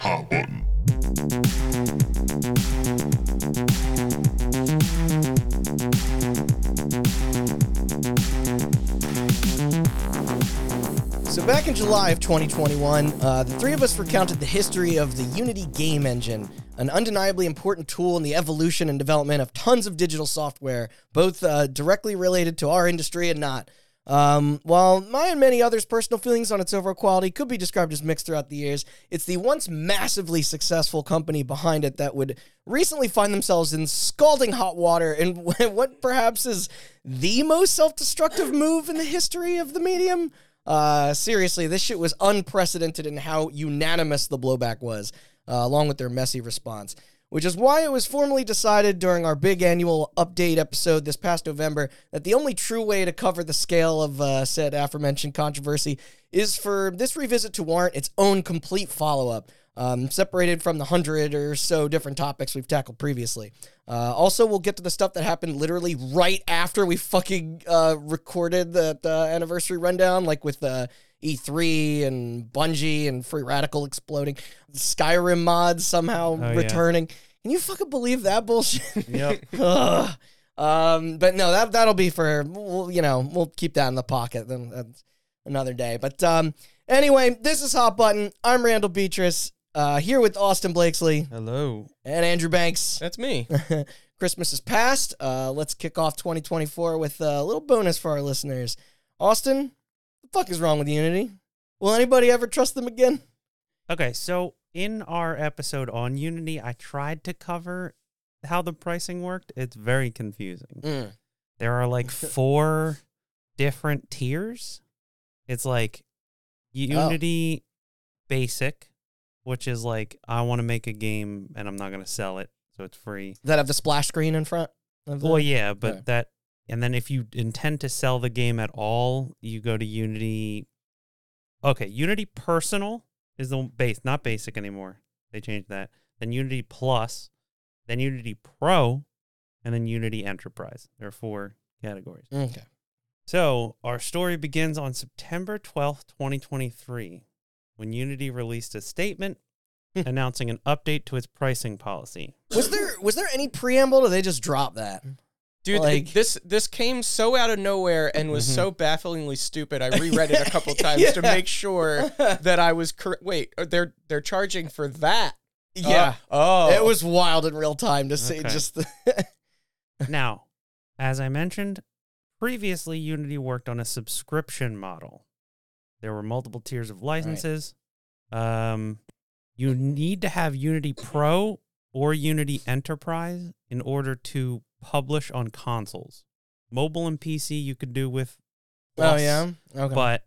Hot button. So back in July of 2021, uh, the three of us recounted the history of the Unity game engine, an undeniably important tool in the evolution and development of tons of digital software, both uh, directly related to our industry and not. Um, while my and many others' personal feelings on its overall quality could be described as mixed throughout the years, it's the once massively successful company behind it that would recently find themselves in scalding hot water in what perhaps is the most self destructive move in the history of the medium. Uh, seriously, this shit was unprecedented in how unanimous the blowback was, uh, along with their messy response. Which is why it was formally decided during our big annual update episode this past November that the only true way to cover the scale of uh, said aforementioned controversy is for this revisit to warrant its own complete follow up, um, separated from the hundred or so different topics we've tackled previously. Uh, also, we'll get to the stuff that happened literally right after we fucking uh, recorded the, the anniversary rundown, like with uh, E3 and Bungie and Free Radical exploding, Skyrim mods somehow yeah. returning. Can you fucking believe that bullshit? Yep. Um, but no, that that'll be for we'll, you know we'll keep that in the pocket then another day. But um, anyway, this is Hot Button. I'm Randall Beatrice. Uh, here with Austin Blakesley Hello. and Andrew Banks. That's me. Christmas is past. Uh, let's kick off 2024 with a little bonus for our listeners. Austin, the fuck is wrong with Unity? Will anybody ever trust them again? Okay, so in our episode on Unity, I tried to cover how the pricing worked. It's very confusing. Mm. There are like four different tiers. It's like Unity Basic, which is like I want to make a game and I'm not going to sell it, so it's free. That have the splash screen in front. Of the, Well, yeah, but Yeah. that and then if you intend to sell the game at all, you go to Unity. Okay, Unity Personal is the base, not Basic anymore. They changed that. Then Unity Plus, then Unity Pro, and then Unity Enterprise. There are four categories. Okay. So our story begins on September twelfth, twenty twenty three, when Unity released a statement hmm. announcing an update to its pricing policy. Was there was there any preamble? Or they just drop that? Dude, Like- this this came so out of nowhere and was Mhm. so bafflingly stupid. I reread it a couple times to make sure that I was correct. Wait, uh, they're they're charging for that? Yeah. Uh, oh, It was wild in real time to see Okay. just the Now, as I mentioned, previously Unity worked on a subscription model. There were multiple tiers of licenses. Um, you need to have Unity Pro or Unity Enterprise in order to publish on consoles. Mobile and PC you could do with. Oh yeah. Okay. But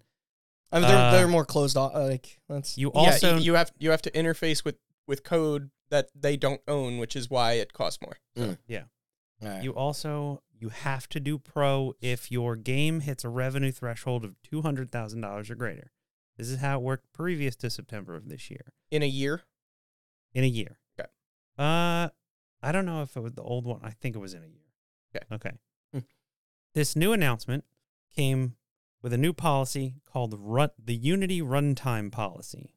I mean, they're uh, they're more closed off. Like that's you yeah. also you, you have you have to interface with with code that they don't own, which is why it costs more. Mm. Yeah. All right. You also you have to do pro if your game hits a revenue threshold of two hundred thousand dollars or greater. This is how it worked previous to September of this year In a year, in a year. Okay. Uh, I don't know if it was the old one. I think it was in a year. Okay. Okay. Hmm. this new announcement came with a new policy called run the Unity Runtime Policy.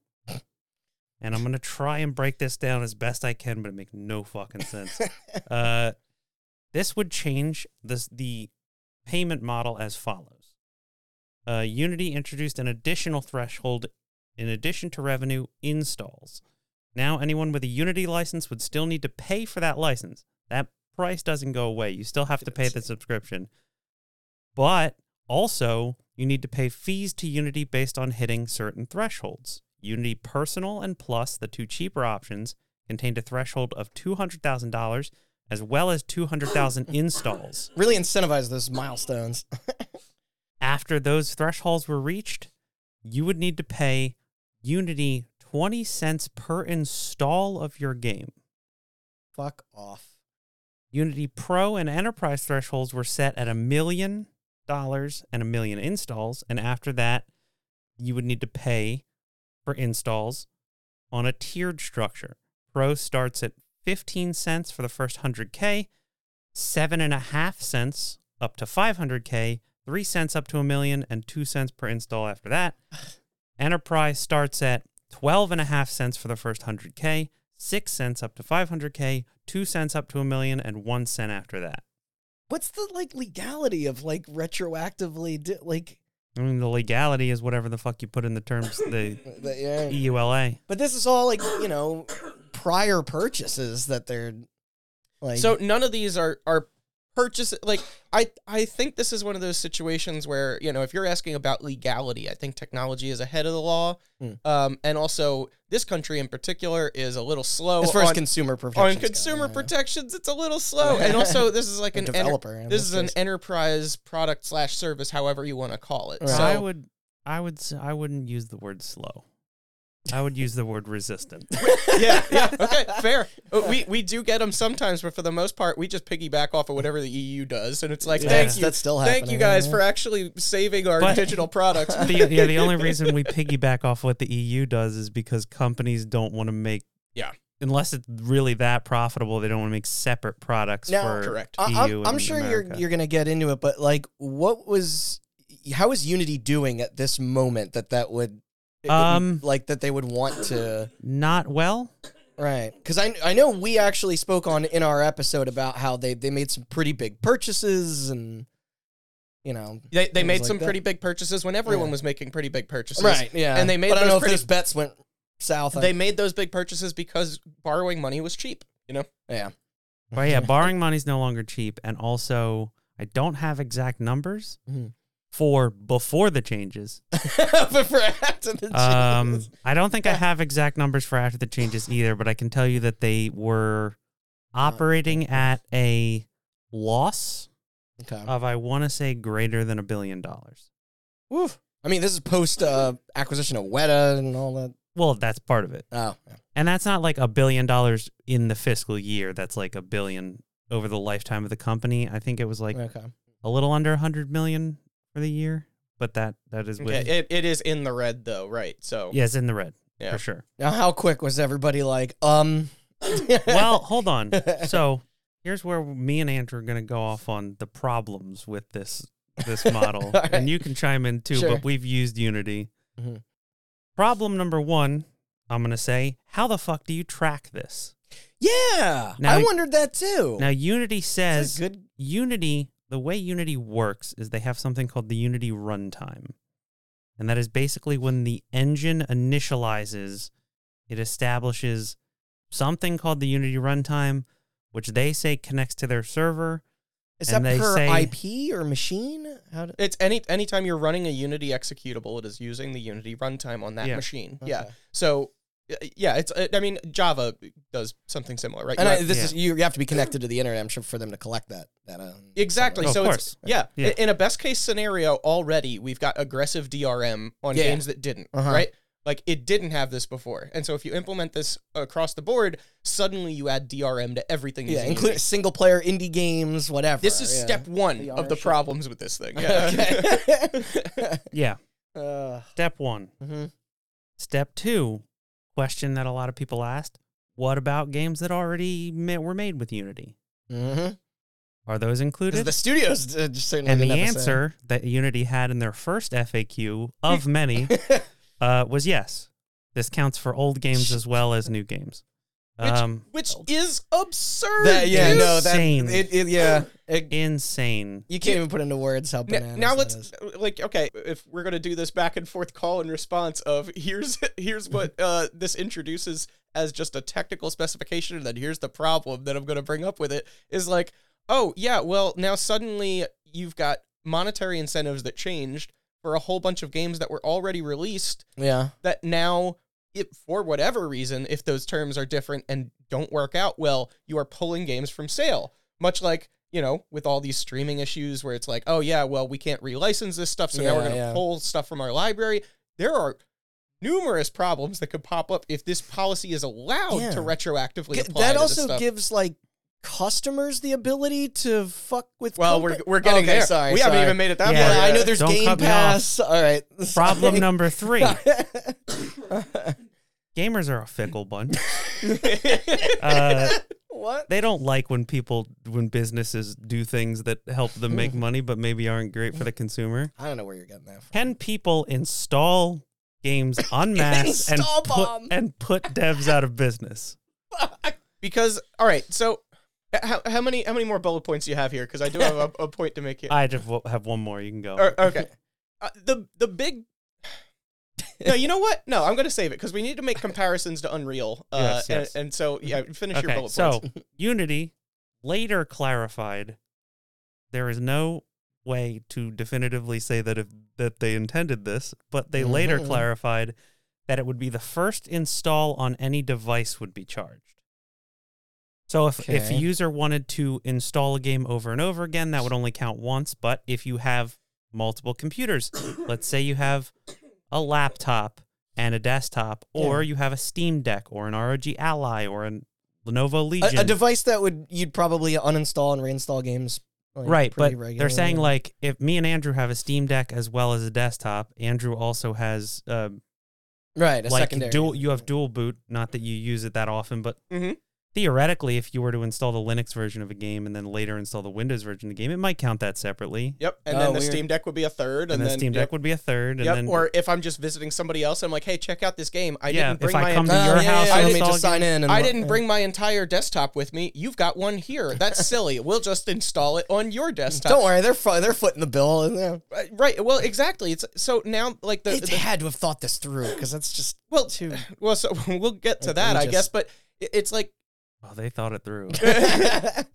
And I'm gonna try and break this down as best I can, but it makes no fucking sense. Uh, this would change this the payment model as follows. Uh, Unity introduced an additional threshold in addition to revenue installs. Now, anyone with a Unity license would still need to pay for that license. That price doesn't go away. You still have to pay the subscription. But also, you need to pay fees to Unity based on hitting certain thresholds. Unity Personal and Plus, the two cheaper options, contained a threshold of $200,000 as well as 200,000 installs. really incentivize those milestones. After those thresholds were reached, you would need to pay Unity 20 cents per install of your game. Fuck off. Unity Pro and Enterprise thresholds were set at a million dollars and a million installs, and after that, you would need to pay for installs on a tiered structure. Pro starts at 15 cents for the first 100K, seven and a half cents up to 500K, three cents up to a million, and two cents per install after that. Enterprise starts at 12 and a half cents for the first 100K, 6 cents up to 500K, 2 cents up to a million, and 1 cent after that. What's the like legality of like retroactively di- like I mean, the legality is whatever the fuck you put in the terms, the the, yeah. EULA. But this is all like, you know, prior purchases that they're like So none of these are are purchase like I I think this is one of those situations where you know if you're asking about legality, I think technology is ahead of the law, Hmm. um, and also this country in particular is a little slow as far as consumer protections on go, consumer yeah. protections. It's a little slow, and also this is like A an developer. in this is an enterprise product slash service, however you want to call it. Right. So I would, I would, I wouldn't use the word slow. I would use the word resistant. yeah, yeah, okay, fair. Uh, We we do get them sometimes, but for the most part, we just piggyback off of whatever the EU does, and it's like, Yeah, thank that's- you, that's still thank happening, you guys yeah. for actually saving our But- digital products. the, yeah, the only reason we piggyback off what the EU does is because companies don't want to make Yeah. unless it's really that profitable, they don't want to make separate products Now- for Correct. I- EU. I'm, I'm and sure you're you're gonna get into it, but like, what was how is Unity doing at this moment that that would Um, like that they would want to not well. right? Because I I know we actually spoke on in our episode about how they they made some pretty big purchases and you know They, they made like some that. pretty big purchases when everyone Yeah. was making pretty big purchases. right yeah And they made but I don't those know if those bets went south. They made those big purchases because borrowing money was cheap. You know, yeah But yeah, borrowing money's no longer cheap, and also I don't have exact numbers Mhm. For before the changes. but for after the Um, changes. I don't think I have exact numbers for after the changes either, but I can tell you that they were operating at a loss okay. of I want to say greater than a billion dollars. Woof. I mean, this is post uh, acquisition of Weta and all that. Well, that's part of it. Oh, yeah. And that's not like a billion dollars in the fiscal year. That's like a billion over the lifetime of the company. I think it was like okay. a little under a hundred million for the year, but that that is with okay, it, it is in the red though, right? So yeah, it's in the red Yeah. for sure. Now, how quick was everybody like, um? Well, hold on. So here's where me and Andrew are gonna go off on the problems with this this model, All right. and you can chime in too. Sure. But we've used Unity. Mhm. Problem number one, I'm gonna say, how the fuck do you track this? yeah, Now- I wondered that too. Now Unity says good. Unity, the way Unity works is they have something called the Unity runtime. And that is basically when the engine initializes, it establishes something called the Unity runtime, which they say connects to their server. Is and that per say- IP or machine? How do, it's any anytime you're running a Unity executable, it is using the Unity runtime on that Yeah. machine. Yeah. So y- yeah, it's uh, I mean Java does something similar, right? And You I, have- this Yeah. is you. You have to be connected to the internet. I'm sure for them to collect that. That uh, Exactly. Of so course. it's yeah. Yeah. In a best case scenario, already we've got aggressive DRM on Yeah. games that didn't. Uh-huh. Right. Like it didn't have this before, and so if you implement this across the board, suddenly you add DRM to everything. Yeah, including single player indie games, whatever. This is yeah. step one The of the ownership. problems with this thing. Yeah. Yeah. uh, Step one. mhm. Step two, question that a lot of people asked what about games that already ma- were made with Unity? Mhm. Are those included? The studios uh, just certainly and the didn't have a say. answer that Unity had in their first FAQ of many uh, was yes. This counts for old games as well as new games. Which, Um, which is absurd. That, yeah, dude. no, that Insane. it, it, yeah, it- insane. you can't even put into words how N- bananas now that let's is. like okay if we're gonna do this back and forth call and response of here's here's what uh, this introduces as just a technical specification and then here's the problem that i'm gonna bring up with it is like oh yeah well now suddenly you've got monetary incentives that changed for a whole bunch of games that were already released Yeah, that now it, for whatever reason if those terms are different and don't work out well you are pulling games from sale much like you know with all these streaming issues where it's like oh yeah well we can't relicense this stuff so now we're going to yeah. pull stuff from our library there are numerous problems that could pop up if this policy is allowed Yeah. to retroactively G- apply that to this also stuff. gives like customers the ability to fuck with. well compa- we're, we're getting Okay, there Sorry, we haven't even made it that Yeah, far Yeah, I know there's Don't Game cut me off. Pass. All right. Problem number three gamers are a fickle bunch. Uh, what? they don't like when people, when businesses do things that help them make money but maybe aren't great for the consumer. I don't know where you're getting that from. Can people install games en masse and Install put, bomb. and put devs out of business. because all right, so uh, how, how many how many more bullet points do you have here? Because I do have a, a point to make here. I just w- have one more. You can go. Or- okay, uh, the the big. No, you know what? No, I'm going to save it because we need to make comparisons to Unreal. Uh, Yes, yes. And, and so, yeah, finish your Okay, bullet so points. Unity later clarified there is no way to definitively say that if that they intended this, but they later Mhm. clarified that it would be the first install on any device would be charged. So if, if a user wanted to install a game over and over again, that would only count once. But if you have multiple computers, let's say you have a laptop and a desktop, or you have a Steam Deck or an ROG Ally or a Lenovo Legion. A, a device that would you'd probably uninstall and reinstall games. Like, right, but pretty they're saying like if me and Andrew have a Steam Deck as well as a desktop, Andrew also has uh, right a like secondary. dual. You have dual boot. Not that you use it that often, but Mhm. Theoretically, if you were to install the Linux version of a game and then later install the Windows version of the game, it might count that separately. Yep. And Oh, then the weird. Steam Deck would be a third. And, And, the then Steam yep, Deck would be a third. And Yep. then or if I'm just visiting somebody else, I'm like, hey, check out this game. I Yeah, didn't bring if I my come entire- Oh, your yeah, house yeah, and let me install just sign in. And I didn't yeah. bring my entire desktop with me. You've got one here. That's silly. We'll just install it on your desktop. Don't worry, they're fu- they're footing the bill. Yeah. Uh, Right. Well, exactly. It's so now like the, They the had to have thought this through because that's just well, too. well. So we'll get to that, I Outrageous. guess. But it's like oh, they thought it through.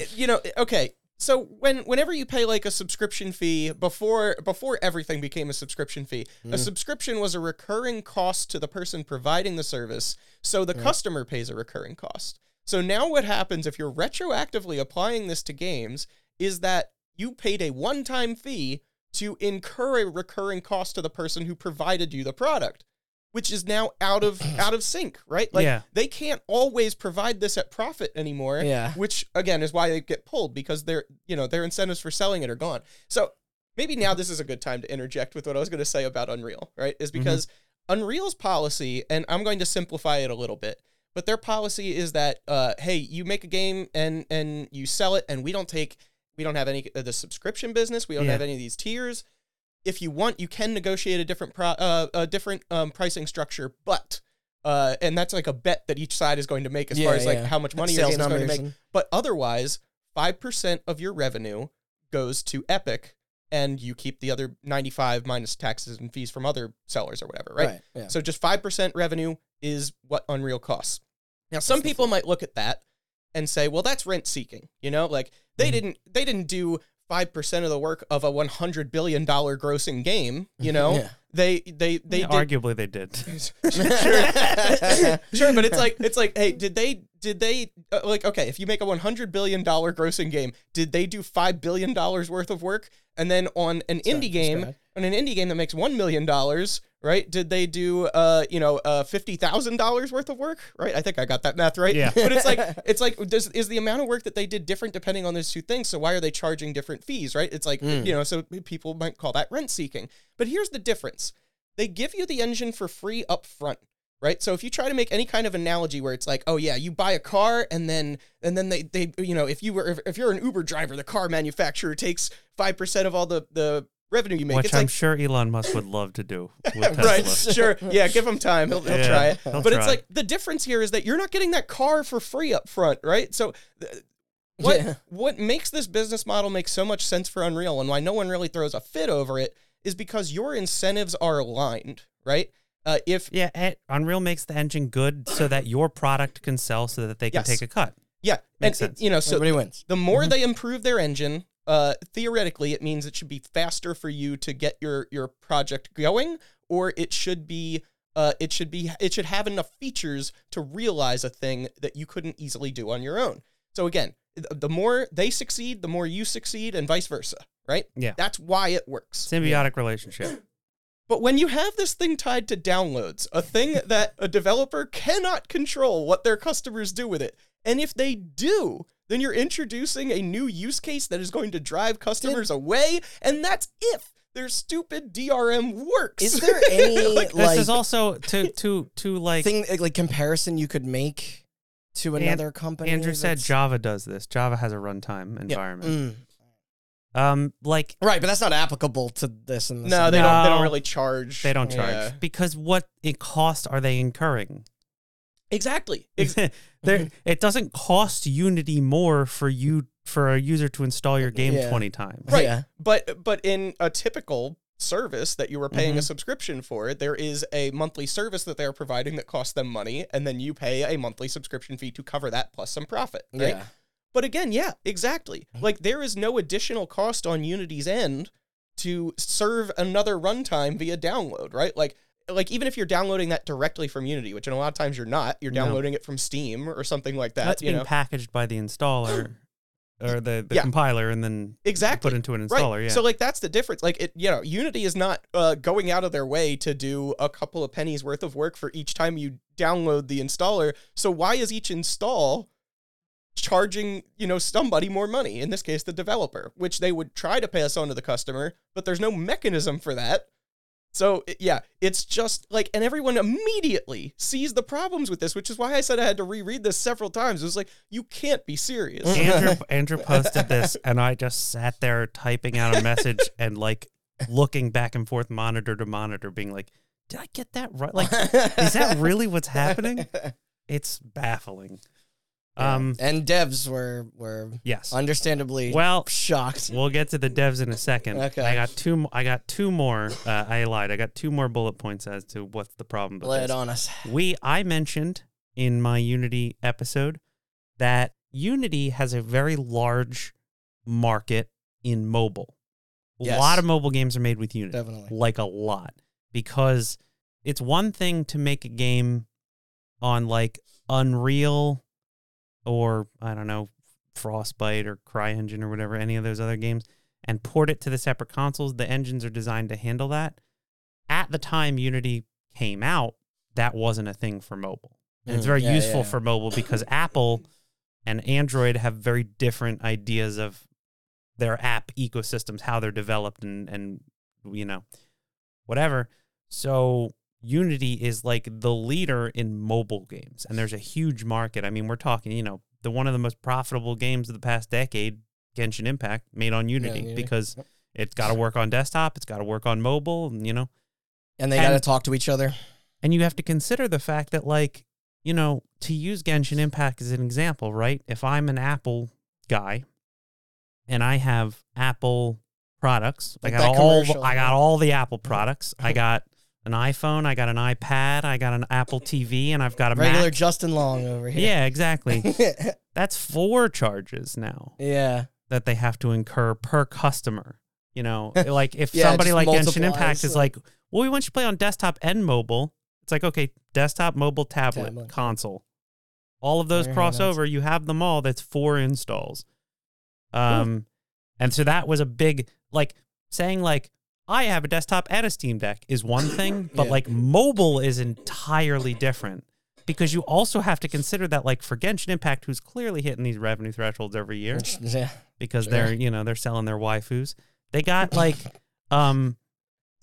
you know okay so when whenever you pay like a subscription fee before before everything became a subscription fee a mm. subscription was a recurring cost to the person providing the service so the mm. customer pays a recurring cost. So now what happens if you're retroactively applying this to games is that you paid a one-time fee to incur a recurring cost to the person who provided you the product which is now out of out of sync right like Yeah. they can't always provide this at profit anymore Yeah. which again is why they get pulled because their you know their incentives for selling it are gone. So maybe now this is a good time to interject with what I was going to say about Unreal, right? Is because Unreal's policy, and I'm going to simplify it a little bit, but their policy is that uh, hey, you make a game and and you sell it, and we don't take we don't have any of the subscription business, we don't Yeah. have any of these tiers. If you want, you can negotiate a different pro, uh, a different um, pricing structure, but uh, and that's like a bet that each side is going to make as far Yeah, as like how much money your game is going to make. But otherwise, 5% of your revenue goes to Epic and you keep the other 95 minus taxes and fees from other sellers or whatever, right? Right. Yeah. So just 5% revenue is what Unreal costs. Now, some people might look at that and say, "Well, that's rent seeking." You know, like they Mm-hmm. didn't they didn't do 5% of the work of a 100 billion dollar grossing game, you know? Yeah. They they they Yeah, did arguably they did. sure, sure, but it's like it's like, hey, did they did they uh, like okay? If you make a one hundred billion dollar grossing game, did they do five billion dollars worth of work? And then on an indie game, on an indie game that makes one million dollars, right? Did they do uh you know uh fifty thousand dollars worth of work? Right? I think I got that math right. Yeah. But it's like it's like does is the amount of work that they did different depending on those two things? So why are they charging different fees? Right? It's like you know so people might call that rent seeking. But here's the difference they give you the engine for free up front right so if you try to make any kind of analogy where it's like oh yeah you buy a car and then and then they they you know if you were if, if you're an uber driver the car manufacturer takes 5% of all the the revenue you make Which it's I'm like sure Elon Musk would love to do with right sure yeah give him time he'll, he'll Yeah, try it he'll but it's like the difference here is that you're not getting that car for free up front right so th- what Yeah. what makes this business model make so much sense for Unreal and why no one really throws a fit over it is because your incentives are aligned, right? Uh, if Yeah, and Unreal makes the engine good so that your product can sell so that they can Yes. take a cut. yeah, Makes and sense. you know, so Everybody wins. the more mm-hmm. they improve their engine, uh, theoretically, it means it should be faster for you to get your your project going, or it should be. Uh, it should be it should have enough features to realize a thing that you couldn't easily do on your own. So again, the more they succeed, the more you succeed, and vice versa, right? Yeah. that's why it works. Symbiotic relationship. But when you have this thing tied to downloads, a thing that a developer cannot control what their customers do with it, and if they do, then you're introducing a new use case that is going to drive customers away, and that's if their stupid DRM works. Is there any Like, like, this is also to to to like thing like comparison you could make to An- another company? Andrew said Java does this. Java has a runtime environment. Mm. Um, like Right, but that's not applicable to this and this. No, they that. don't. They don't really charge. they don't charge Yeah. because what it cost are they incurring? Exactly. It doesn't cost Unity more for you for a user to install your game Yeah. twenty times. Right. Yeah. But but in a typical service that you were paying Mm-hmm. a subscription for, there is a monthly service that they're providing that costs them money, and then you pay a monthly subscription fee to cover that plus some profit. Right. Yeah. But again, yeah, exactly. Mm-hmm. Like there is no additional cost on Unity's end to serve another runtime via download, right? Like like even if you're downloading that directly from Unity, which in a lot of times you're not, you're No. downloading it from Steam or something like that. That's you being know? packaged by the installer or the, the Yeah. compiler and then exactly. put into an Right. installer. Yeah. So like that's the difference. Like it, you know, Unity is not uh, going out of their way to do a couple of pennies worth of work for each time you download the installer. So why is each install charging, you know, somebody more money? In this case, the developer, which they would try to pass on to the customer, but there's no mechanism for that. So yeah, it's just like, and everyone immediately sees the problems with this, which is why I said I had to reread this several times. It was like, you can't be serious. Mm. Andrew Andrew posted this and I just sat there typing out a message and like looking back and forth monitor to monitor being like did I get that right like is that really what's happening it's baffling um and devs were were yes understandably well shocked. we'll get to the devs in a second Okay. I got two I got two more uh, I lied I got two more bullet points as to what's the problem with Lay it on us. We I mentioned in my Unity episode that Unity has a very large market in mobile. A Yes. lot of mobile games are made with Unity. Definitely. Like a lot. Because it's one thing to make a game on like Unreal or I don't know, Frostbite or CryEngine or whatever, any of those other games, and port it to the separate consoles. The engines are designed to handle that. At the time Unity came out, that wasn't a thing for mobile. And it's Mm, very yeah, useful yeah. for mobile because Apple and Android have very different ideas of their app ecosystems, how they're developed and and you know, whatever. So Unity is like the leader in mobile games and there's a huge market. I mean, we're talking, you know, the one of the most profitable games of the past decade, Genshin Impact, made on Unity Unity. because it's got to work on desktop, it's got to work on mobile, and you know, And they got to talk to each other. and you have to consider the fact that, like, you know, to use Genshin Impact as an example, right? If I'm an Apple guy and I have Apple products, Like I got all commercial, I got all the Apple mm-hmm. products. I got an iPhone, I got an iPad, I got an Apple TV, and I've got a Regular Mac. Justin Long over here. Yeah, exactly. That's four charges now yeah. that they have to incur per customer. You know, like if Yeah, somebody like Genshin Impact is like- well, we want you to play on desktop and mobile. It's like, okay, desktop, mobile, tablet, Tablet. console. All of those Very cross over. You have them all. That's four installs. Um, and so that was a big like saying like I have a desktop and a Steam Deck is one thing, but Yeah. like mobile is entirely different because you also have to consider that like for Genshin Impact, who's clearly hitting these revenue thresholds every year Yeah. because Sure. they're you know they're selling their waifus. They got like um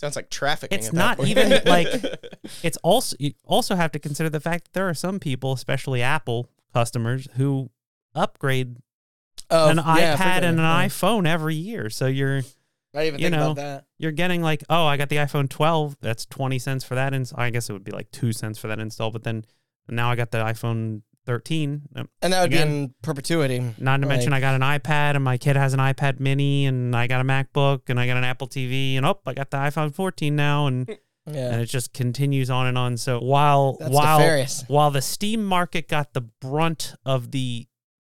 Sounds like trafficking. It's at that not point. even, like- it's also you also have to consider the fact that there are some people, especially Apple customers, who upgrade Oh, an yeah, iPad and an Yeah. iPhone every year. So you're I even you think know, about that. you're getting like, oh, I got the iPhone 12. That's 20 cents for that. And I guess it would be like two cents for that install. But then now I got the iPhone 13. Um, And that would Again, be in perpetuity. Not to mention, I got an iPad, and my kid has an iPad Mini, and I got a MacBook, and I got an Apple TV, and oh, I got the iPhone 14 now, and Yeah. and it just continues on and on. So while That's while nefarious. while the Steam market got the brunt of the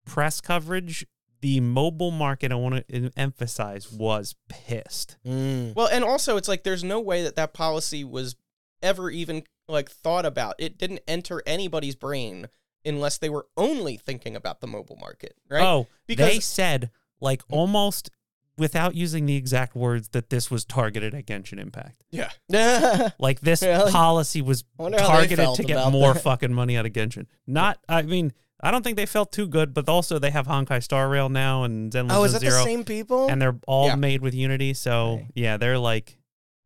press coverage, the mobile market I want to emphasize was pissed. Mm. Well, and also it's like there's no way that that policy was ever even like thought about. It didn't enter anybody's brain unless they were only thinking about the mobile market, right? Oh, because they said like almost without using the exact words that this was targeted at Genshin Impact. yeah. Like this Really? policy was Wonder how they targeted to get more that. fucking money out of Genshin. Not, I mean, I don't think they felt too good, but also they have Honkai Star Rail now and Zenless oh, is that Zero, the same people? and they're all Yeah. made with Unity. So Okay. yeah, they're like,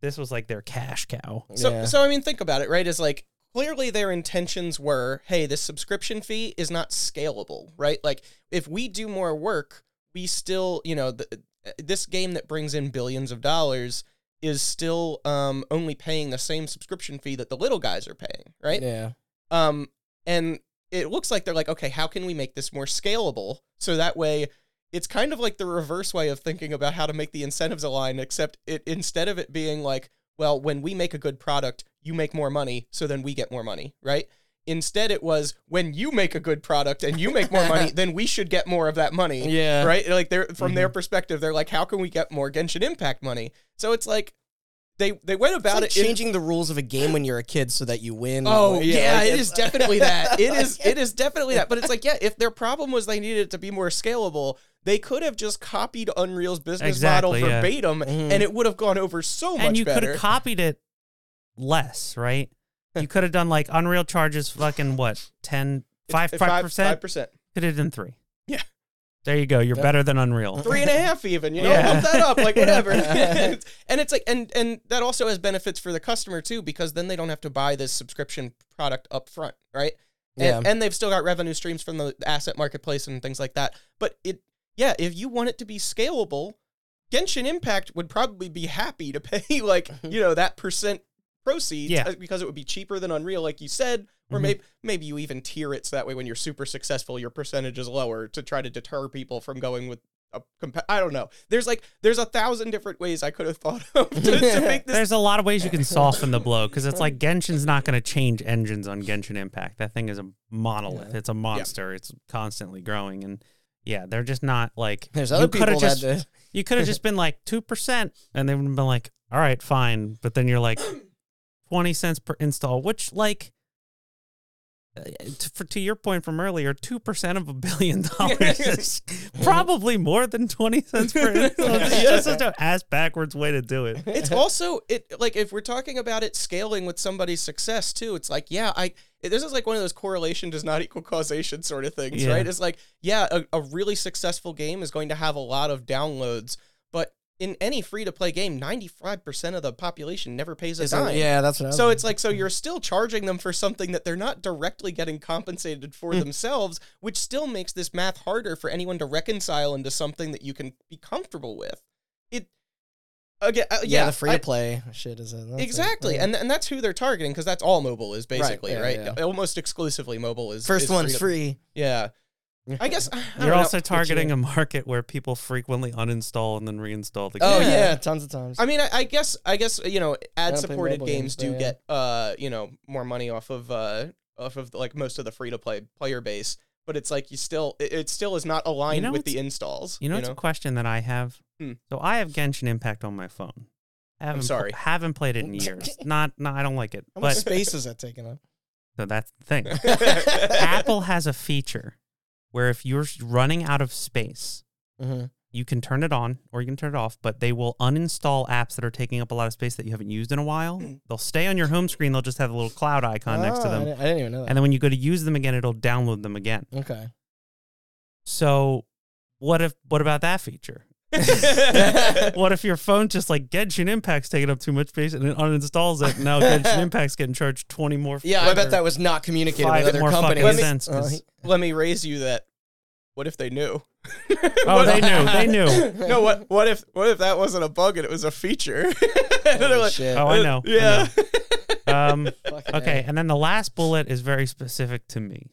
this was like their cash cow. So Yeah. so I mean think about it, right? Is like clearly their intentions were, hey, this subscription fee is not scalable, right? Like if we do more work, we still, you know, the, this game that brings in billions of dollars is still um, only paying the same subscription fee that the little guys are paying, right? Yeah. Um, and it looks like they're like, okay, how can we make this more scalable so that way it's kind of like the reverse way of thinking about how to make the incentives align, except it instead of it being like, well, when we make a good product, you make more money, so then we get more money, right? Instead, it was when you make a good product and you make more money, then we should get more of that money. Yeah. Right? Like they're from their mm-hmm. perspective, they're like, how can we get more Genshin Impact money? So it's like they they went It's about like it in- changing the rules of a game when you're a kid so that you win. Oh Like, yeah, like it's- definitely that. It is it is definitely that. But it's like, yeah, if their problem was they needed it to be more scalable, they could have just copied Unreal's business Exactly, model yeah. verbatim Mhm. and it would have gone over so much and you could have copied it less, right? You could have done like Unreal charges fucking what 10, 5 Five percent. percent. Could have done three. Yeah. There you go. You're Yeah. better than Unreal. Three and a half even, you know, Yeah. bump that up, like whatever. And it's like and and that also has benefits for the customer too, because then they don't have to buy this subscription product up front, right? And, Yeah. and they've still got revenue streams from the asset marketplace and things like that. But it, yeah, if you want it to be scalable, Genshin Impact would probably be happy to pay like you know that percent proceeds Yeah. uh, because it would be cheaper than Unreal, like you said. Or Mhm. maybe maybe you even tier it so that way when you're super successful, your percentage is lower to try to deter people from going with a compa- I don't know. There's like there's a thousand different ways I could have thought of to, to make this There's a lot of ways you can soften the blow because it's like Genshin's not going to change engines on Genshin Impact. That thing is a monolith. It's a monster. It's constantly growing, and yeah, they're just not like. There's you other coulda people just, that. You could have just been like two percent, and they would have been like, "All right, fine," but then you're like, twenty cents per install, which like. To, for, to your point from earlier, two percent of a billion dollars is probably more than twenty cents per install. It's just such an ass backwards way to do it. it's also it like if we're talking about it scaling with somebody's success too it's like yeah i this is like one of those correlation does not equal causation sort of things Yeah. right it's like yeah a, a really successful game is going to have a lot of downloads in any free to play game 95% of the population never pays a Is it- dime yeah, that's what I so it's like so you're still charging them for something that they're not directly getting compensated for Hmm. themselves which still makes this math harder for anyone to reconcile into something that you can be comfortable with it again uh, yeah, yeah, the free to play shit is a, exactly and and that's who they're targeting because that's all mobile is basically yeah, right, yeah. almost exclusively mobile is first is one's free. yeah i guess I You're know. also targeting you- a market where people frequently uninstall and then reinstall the game. Oh Yeah. yeah, tons of times. I mean, I, I guess, I guess you know, ad-supported games games, do yeah. get, uh, you know, more money off of, uh, off of like most of the free to play player base. But it's like you still, it, it still is not aligned know with the installs. You know, it's a question that I have. Hmm. So I have Genshin Impact on my phone. I haven't pl- sorry. haven't played it in years. Not, no, I don't like it. How much But space is that taking up? so that's the thing. Apple has a feature where if you're running out of space, Mm-hmm. you can turn it on or you can turn it off, but they will uninstall apps that are taking up a lot of space that you haven't used in a while. They'll stay on your home screen. They'll just have a little cloud icon next to Oh, I them. didn't, I didn't even know that. And then when you go to use them again, it'll download them again. okay. So what if what about that feature? what if your phone just like Genshin Impact's taking up too much space and it uninstalls it? And now Genshin Impact's getting charged twenty more. Yeah, I bet that was not communicated five with other more companies. fucking me- cents. Uh, 'cause- Let me raise you that. What if they knew? oh, they knew. They knew. no, what? What if? What if that wasn't a bug and it was a feature? And like, shit. Oh, I know. I Yeah. Um, okay, A. and then the last bullet is very specific to me.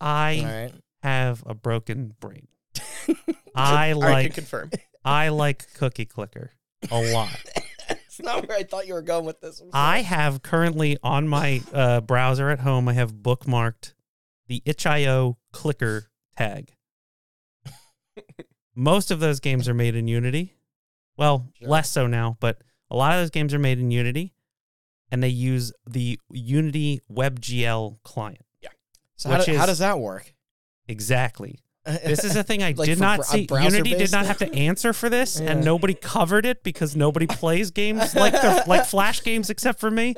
I All right. have a broken brain. I I can like confirm. I like Cookie Clicker a lot. It's not where I thought you were going with this. I have currently on my uh, browser at home, I have bookmarked the itch.io clicker tag. Most of those games are made in Unity. Well, Sure. less so now, but a lot of those games are made in Unity and they use the Unity WebGL client. Yeah. So how, do- how is- does that work? Exactly. This is a thing I Like did for not br- see. browser Unity did not have to answer for this, and nobody covered it because nobody plays games like the, like Flash games except for me.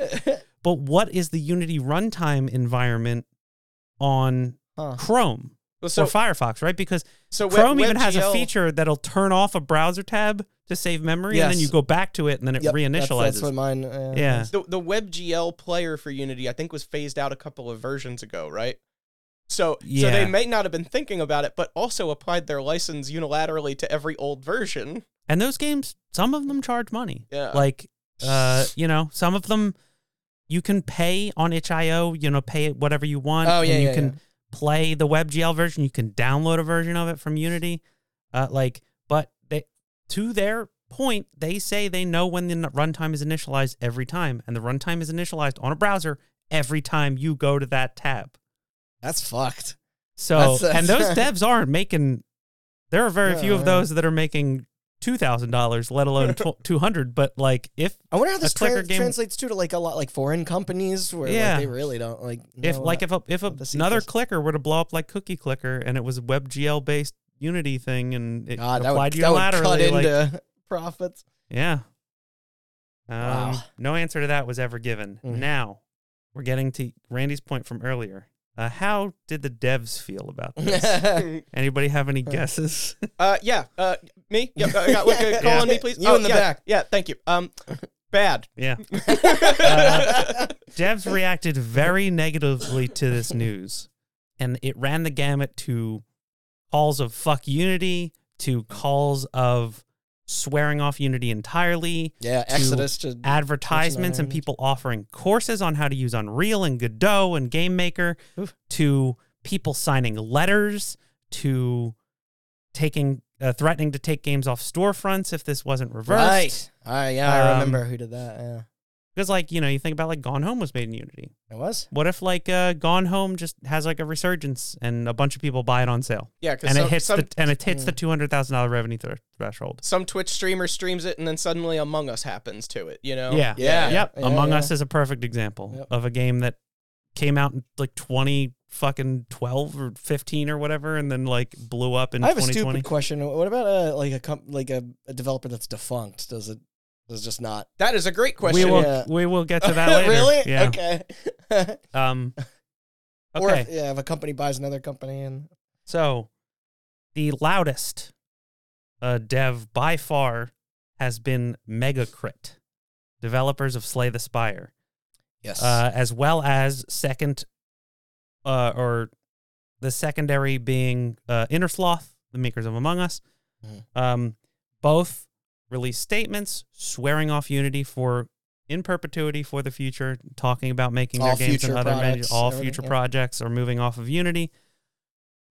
But what is the Unity runtime environment on Huh. Chrome Well, so or Firefox? Right, because so we- Chrome even has a feature that'll turn off a browser tab to save memory, and then you go back to it, and then it Yep, that's- reinitializes. That's, what mine. Uh, Yeah. The the WebGL player for Unity, I think, was phased out a couple of versions ago, right? So, yeah. so they may not have been thinking about it, but also applied their license unilaterally to every old version. And those games, some of them charge money. Yeah. Like, uh, you know, some of them you can pay on itch.io, you know, pay it whatever you want. Oh, yeah, and you yeah, can yeah. play the WebGL version. You can download a version of it from Unity. Uh, like, but they, to their point, they say they know when the runtime is initialized every time, and the runtime is initialized on a browser every time you go to that tab. That's fucked. So, That's- that's- and those devs aren't making. There are very few of those that are making two thousand dollars, let alone two hundred. But like, if I wonder how this clicker game- translates to to like a lot like foreign companies where Yeah. like, they really don't like. if like what- if a, if a, another clicker were to blow up like Cookie Clicker and it was a WebGL based Unity thing and it God, applied would, that would cut unilaterally, like into profits. yeah. Um, Wow. No answer to that was ever given. Mhm. Now we're getting to Randy's point from earlier. Uh, how did the devs feel about this? Anybody have any guesses? Uh, yeah. Uh, me? Yeah. Uh, got, uh, call Yeah. on me, please. You Oh, in the yeah, back. Yeah. Thank you. Um, bad. yeah. Uh, devs reacted very negatively to this news, and it ran the gamut to calls of fuck Unity, to calls of swearing off Unity entirely, yeah, Exodus to advertisements and people offering courses on how to use Unreal and Godot and GameMaker, to people signing letters, to taking uh, threatening to take games off storefronts if this wasn't reversed. right. Right, yeah, I Um, remember who did that. Yeah, Because like you know, you think about like Gone Home was made in Unity. it was. What if like uh, Gone Home just has like a resurgence and a bunch of people buy it on sale, Yeah. Because and some, it hits some, the and it hits the Mm. two hundred thousand dollar revenue thr threshold. some Twitch streamer streams it, and then suddenly Among Us happens to it. You know? Yeah, Yeah. yep. Yeah, Among yeah. Us is a perfect example Yep. of a game that came out in like twenty fucking twelve or fifteen or whatever, and then like blew up in I have a stupid question. What about a like a comp- like a, a developer that's defunct? Does it does it just not? That is a great We question. will Yeah. we will get to that later. really? Yeah. Okay. Um. Or Okay. if, yeah, if a company buys another company and So, the loudest uh, dev by far has been Megacrit, developers of Slay the Spire, yes, uh, as well as second, uh, or the secondary being uh, Innersloth, the makers of Among Us. Mhm. Um, both released statements swearing off Unity for in perpetuity for the future, talking about making All their games and other products, all future yeah. projects are moving off of Unity.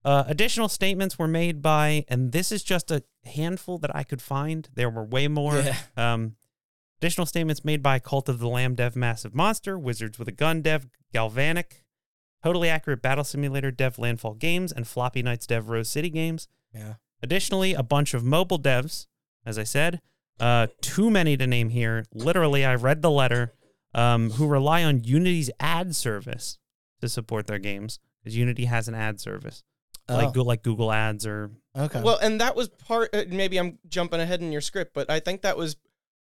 Uh, additional statements were made by, and this is just a handful that I could find. There were way more. Yeah. Um, additional statements made by Cult of the Lamb dev Massive Monster, Wizards with a Gun dev Galvanic, Totally Accurate Battle Simulator dev Landfall Games, and Floppy Knights dev Rose City Games. yeah, Additionally, a bunch of mobile devs, as I said, uh, too many to name here. Literally, I read the letter, um, who rely on Unity's ad service to support their games because Unity has an ad service like Oh, Google, like Google Ads or okay. Well, and that was part. Uh, maybe I'm jumping ahead in your script, but I think that was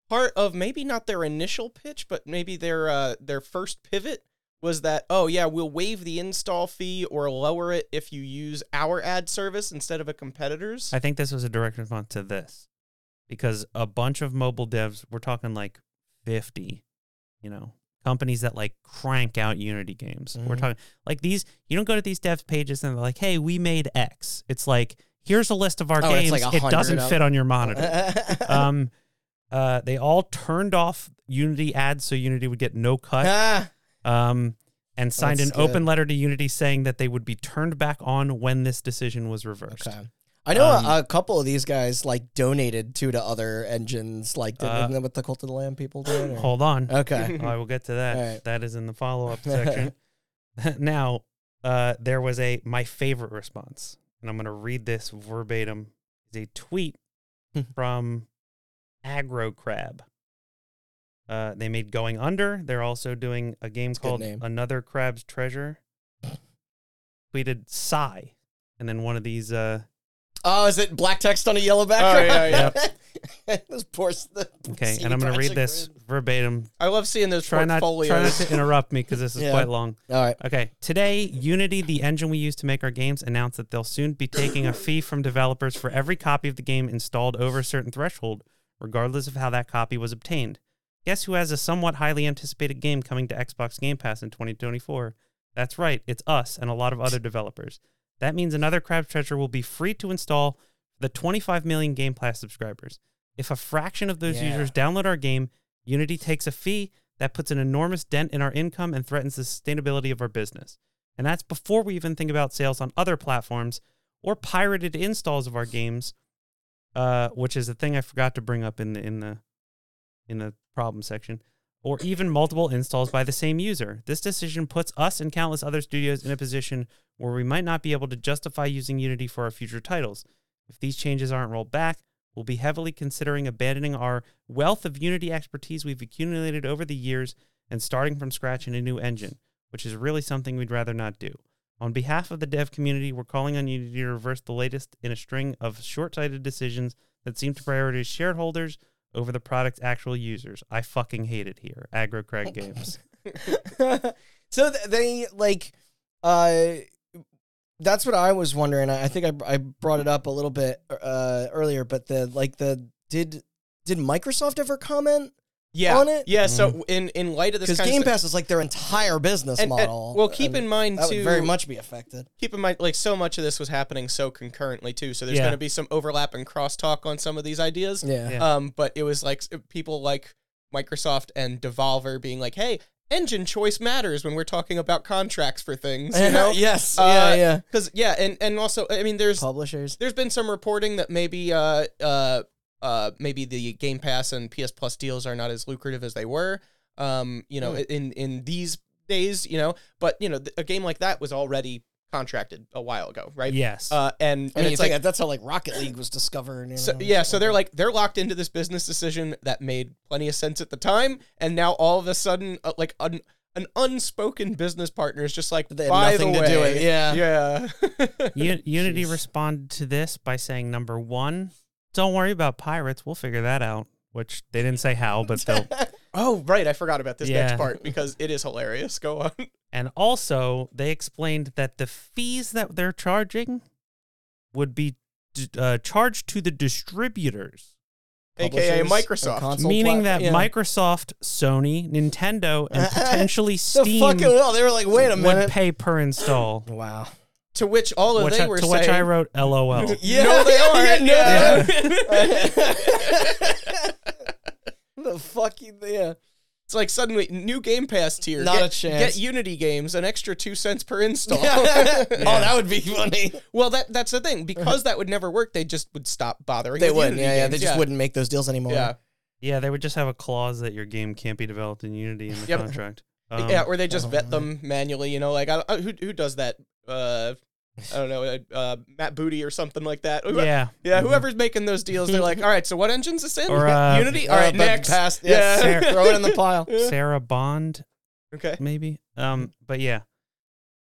part of maybe not their initial pitch, but maybe their uh, their first pivot was that oh yeah, we'll waive the install fee or lower it if you use our ad service instead of a competitor's. I think this was a direct response to this because a bunch of mobile devs, we're talking like 50, you know, companies that like crank out Unity games. We're Mhm. talking like these, you don't go to these devs pages and they're like, hey, we made X. It's like, here's a list of our Oh, games. like it doesn't fit on your monitor. um, uh, they all turned off Unity ads so Unity would get no cut. Ah, Um, and signed That's an open letter to Unity saying that they would be turned back on when this decision was reversed. okay. I know Um, a, a couple of these guys like donated to to other engines, like did, Uh, what the Cult of the Lamb people did? or- Hold on. Okay. I will get to that. Right. That is in the follow up section. now, uh, there was a my favorite response, and I'm going to read this verbatim. Is a tweet from Aggro Crab. Uh, they made Going Under. They're also doing a game good called. Another Crab's Treasure. Tweeted sigh, and then one of these. Uh, Oh, is it black text on a yellow oh, background? Oh, yeah, yeah. Those poor. The okay, CD and I'm going to read this Red. verbatim. I love seeing those Try not, portfolios. try not to interrupt me because this is Yeah. quite long. All right. Okay, today, Unity, the engine we use to make our games, announced that they'll soon be taking a fee from developers for every copy of the game installed over a certain threshold, regardless of how that copy was obtained. Guess who has a somewhat highly anticipated game coming to Xbox Game Pass in 2024? That's right, it's us and a lot of other developers. That means another Crab Treasure will be free to install for the 25 million Game Pass subscribers. If a fraction of those Yeah. users download our game, Unity takes a fee that puts an enormous dent in our income and threatens the sustainability of our business. And that's before we even think about sales on other platforms or pirated installs of our games, uh, which is a thing I forgot to bring up in the in the in the problem section, or even multiple installs by the same user. This decision puts us and countless other studios in a position where we might not be able to justify using Unity for our future titles. If these changes aren't rolled back, we'll be heavily considering abandoning our wealth of Unity expertise we've accumulated over the years and starting from scratch in a new engine, which is really something we'd rather not do. On behalf of the dev community, we're calling on Unity to reverse the latest in a string of short sighted decisions that seem to prioritize shareholders over the product's actual users. I fucking hate it here. Aggro Crab Games. so th- they like uh that's what I was wondering. I I think I, I brought it up a little bit uh earlier, but the like the did did Microsoft ever comment? Yeah, on it? yeah. So in in light of this, Because kind Game of stuff- Pass is like their entire business and, and- model. well, keep and in mind that too. would very much be affected. keep in mind, like so much of this was happening so concurrently too. So there's Yeah. going to be some overlap and crosstalk on some of these ideas. Yeah. Yeah. Um, but it was like s- people like Microsoft and Devolver being like, "Hey, engine choice matters when we're talking about contracts for things." You know? yes. Uh, yeah. Yeah. Because yeah, and and also, I mean, there's Publishers. there's been some reporting that maybe uh uh uh maybe the Game Pass and PS Plus deals are not as lucrative as they were. Um, you know, Hmm. in in these days, you know, but you know, th- a game like that was already contracted a while ago, right? Yes. Uh, and I and mean, it's like that's how like Rocket League was discovered. You so, know? yeah, so they're like they're locked into this business decision that made plenty of sense at the time, and now all of a sudden, uh, like an an unspoken business partner is just like, They had by nothing the to way, do it, yeah. yeah, U- Unity Jeez. responded to this by saying, number one, don't worry about pirates. We'll figure that out. Which they didn't say how, but they'll. Oh, right. I forgot about this next part because it is hilarious. Go on. And also, they explained that the fees that they're charging would be d- uh, charged to the distributors, AKA Publishers and Microsoft. console meaning that yeah. Microsoft, Sony, Nintendo, and potentially So Steam fucking well. They were like, wait a would minute. pay per install. Wow. To which all of which they I, were to saying. which I wrote LOL. Yeah, No, they aren't. Yeah, no, Yeah. the fucking yeah. It's like suddenly new Game Pass tier. Not get, a chance. Get Unity games, an extra two cents per install. Oh, that would be funny. well, that that's the thing. Because that would never work, they just would stop bothering. They with wouldn't. Unity Yeah, yeah. They just wouldn't make those deals anymore. Yeah, Yeah, they would just have a clause that your game can't be developed in Unity in the Yep. contract. Um, yeah, or they just vet them manually. You know, like I, I, who who does that? Uh, I don't know, uh, uh, Matt Booty or something like that. Who- yeah. yeah. Whoever's making those deals, they're like, all right, so what engine's this in? Or, uh, Unity. Uh, All right, but next. Past, yeah. Yeah. Throw it in the pile. Sarah Bond, Okay. maybe. Um, but yeah.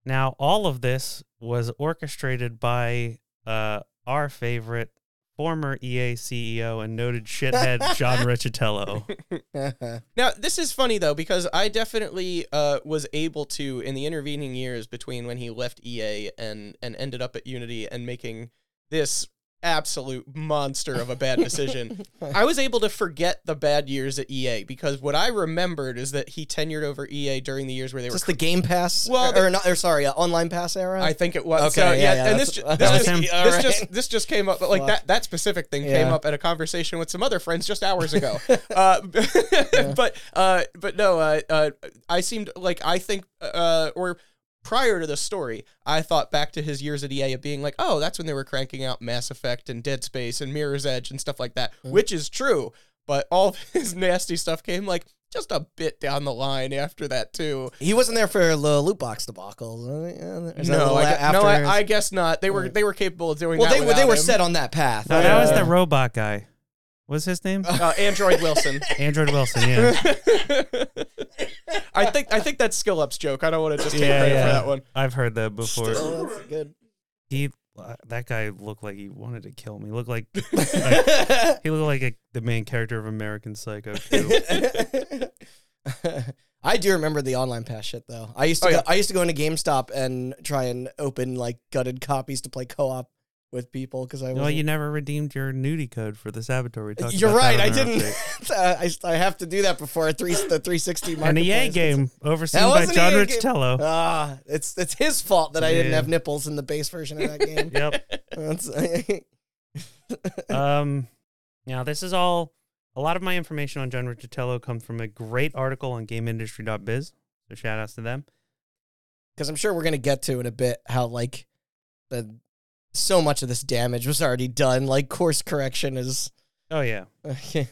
Now all of this was orchestrated by uh our favorite former EA CEO and noted shithead John Riccitiello. Now, this is funny though because I definitely uh, was able to in the intervening years between when he left EA and and ended up at Unity and making this absolute monster of a bad decision. I was able to forget the bad years at EA because what I remembered is that he tenured over EA during the years where they Is were this the Game Pass? Well, or, or not? Or sorry, uh, online pass era. I think it was. Okay, So, yeah, yeah, yeah, and this, that's- ju- this, That was just, this All right. just this just came up, but like Fuck. that that specific thing came Yeah. up at a conversation with some other friends just hours ago. uh, but uh, but no, uh, uh, I seemed like I think uh, or prior to the story, I thought back to his years at EA of being like, oh, that's when they were cranking out Mass Effect and Dead Space and Mirror's Edge and stuff like that, Mm. which is true. But all of his nasty stuff came like just a bit down the line after that too. he wasn't there for the loot box debacle. Yeah, is No, little I, a- gu- no, I, I guess not. They were they were capable of doing well, that. they were they were him. set on that path. No, that was the robot guy. What's his name? uh, Android Wilson. Android Wilson, yeah. I think I think that's skill ups joke. I don't want to just take yeah, credit yeah. for that one. I've heard that before. Still, that's good. He uh, that guy looked like he wanted to kill me. He looked like, like he looked like a, the main character of American Psycho too. I do remember the online pass shit though. I used to Oh, go, yeah. I used to go into GameStop and try and open like gutted copies to play co-op with people because I. Well, you never redeemed your nudie code for the Saboteur. We talked You're right. I didn't. I, I have to do that before a three the 360 An EA marketplace. game overseen by John EA. Ah, it's it's his fault that I didn't have nipples in the base version of that game. yep. Um, now this is all. A lot of my information on John Riccitiello comes from a great article on GameIndustry.biz. So shout outs to them. because I'm sure we're gonna get to in a bit how like the so much of this damage was already done. Like course correction is. Oh yeah.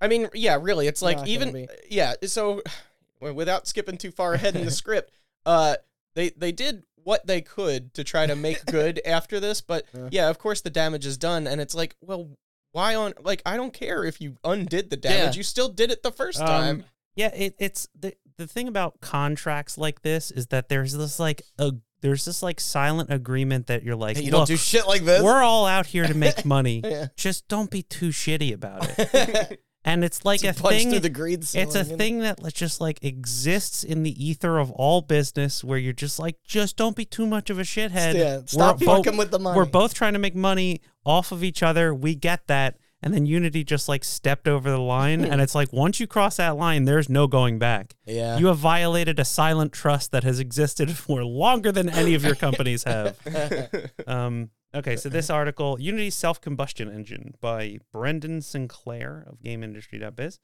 I mean, yeah, really, it's like Not even yeah. So, without skipping too far ahead in the script, uh, they they did what they could to try to make good after this, but Yeah. yeah, of course the damage is done, and it's like, well, why on? Like, I don't care if you undid the damage, Yeah. you still did it the first Um, time. Yeah, it, it's the the thing about contracts like this is that there's this like a there's this like silent agreement that you're like, Hey, you don't do shit like this. we're all out here to make money. Yeah. Just don't be too shitty about it. And it's like a punch thing. through the greed It's a thing that just like exists in the ether of all business, where you're just like, just don't be too much of a shithead. Yeah, stop We're fucking with the money. We're both trying to make money off of each other. We get that. And then Unity just like stepped over the line. and it's like, once you cross that line, there's no going back. Yeah. You have violated a silent trust that has existed for longer than any of your companies have. Um, okay, so this article, Unity's Self Combustion Engine by Brendan Sinclair of GameIndustry.biz.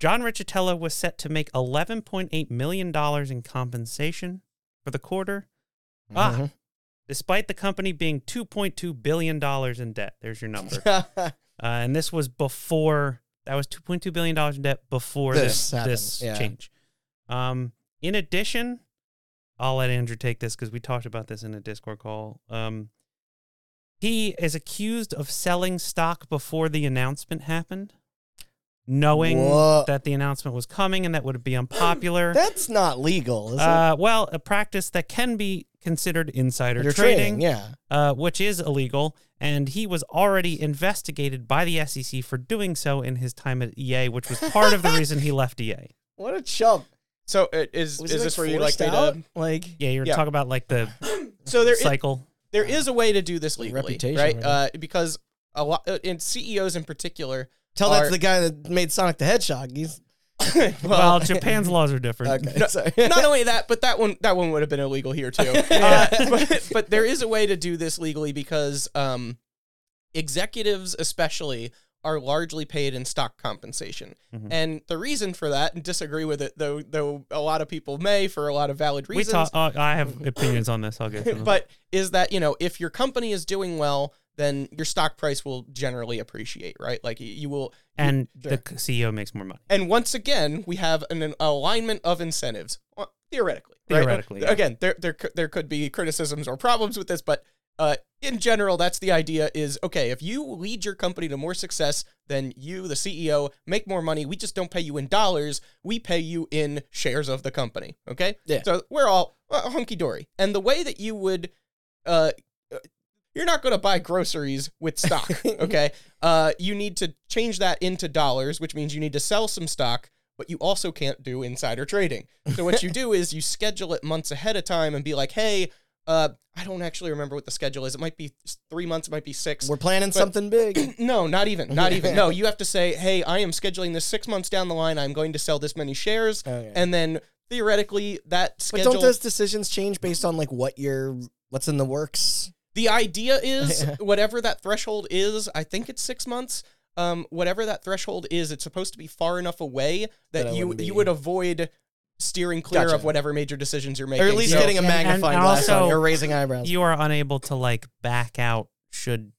John Riccitiello was set to make $11.8 million in compensation for the quarter. Ah, Mhm. despite the company being $2.2 billion in debt. There's your number. Uh, and this was before that was 2.2 billion dollars in debt before This this happened, this yeah. change. Um, in addition, I'll let Andrew take this because we talked about this in a Discord call. Um, he is accused of selling stock before the announcement happened, knowing Whoa. that the announcement was coming and that would be unpopular. That's not legal, is uh, well, a practice that can be considered insider? You're trading trading, yeah. uh, which is illegal, and he was already investigated by the SEC for doing so in his time at EA, which was part of the reason he left EA. What a chump. So, uh, is Was is he, this where you like forced me out? to? Like, Yeah, you're Yeah. talking about like the So there is, cycle. there is a way to do this Like legally, reputation, right? right? Uh, because a lot, uh, in CEOs in particular, tell that Are- to the guy that made Sonic the Hedgehog. He's Well, Japan's laws are different. okay. No, sorry. not only that, but that one that one would have been illegal here too. Uh, but, but there is a way to do this legally because um, executives, especially, are largely paid in stock compensation, Mhm. and the reason for that, and disagree with it, though, though a lot of people may for a lot of valid reasons. We reasons. talk. Uh, I have opinions on this. I'll get to them. but is that you know if your company is doing well, then your stock price will generally appreciate, right? Like you will. and Sure. the CEO makes more money. And once again, we have an, an alignment of incentives, uh, theoretically. right? Theoretically, Uh, yeah. again, there there there could be criticisms or problems with this, but uh, in general, that's the idea. Is okay if you lead your company to more success, then you, the CEO, make more money. We just don't pay you in dollars; we pay you in shares of the company. Okay, Yeah. So we're all uh, hunky dory. And the way that you would, uh, uh, you're not going to buy groceries with stock. Okay, uh, you need to change that into dollars, which means you need to sell some stock, but you also can't do insider trading. So what you do is you schedule it months ahead of time and be like, hey, uh, I don't actually remember what the schedule is. It might be three months, it might be six. We're planning But- something big. no, not even, not even. No, you have to say, hey, I am scheduling this six months down the line. I'm going to sell this many shares, Okay. and then theoretically that but don't those decisions change based on like what you're what's in the works? The idea is whatever that threshold is, I think it's six months. Um, whatever that threshold is, it's supposed to be far enough away That that you wouldn't you would avoid steering clear Gotcha. of whatever major decisions you're making. Or at least So- getting a and- and magnifying glass on also- or raising eyebrows. You are unable to like back out should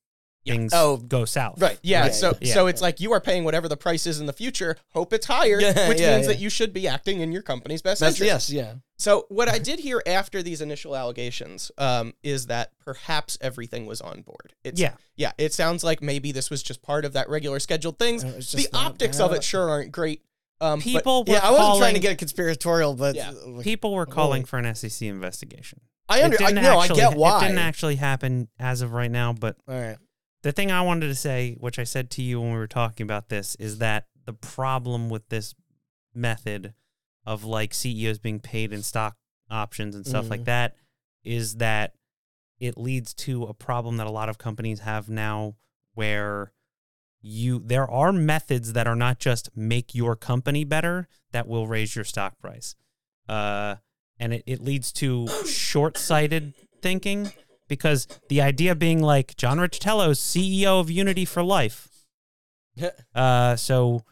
things Oh, go south. right. Yeah, Right. so Yeah. so it's like you are paying whatever the price is in the future. Hope it's higher, Yeah, which yeah, means yeah. that you should be acting in your company's best That's, interest. yes, yeah. So what I did here after these initial allegations um, is that perhaps everything was on board. It's, Yeah. yeah. It sounds like maybe this was just part of that regular scheduled things. The just not optics of it sure aren't great. Um, but- People were Yeah, I wasn't trying to get conspiratorial, but Yeah. People were calling Holy. for an SEC investigation. I under It I didn't no, I get why. It didn't actually happen as of right now, but All right. The thing I wanted to say, which I said to you when we were talking about this, is that the problem with this method of like CEOs being paid in stock options and stuff like Mhm. that is that it leads to a problem that a lot of companies have now where you there are methods that are not just make your company better that will raise your stock price. Uh, and it, it leads to short-sighted thinking because the idea being like John Riccitiello's CEO of Unity for life. Uh, so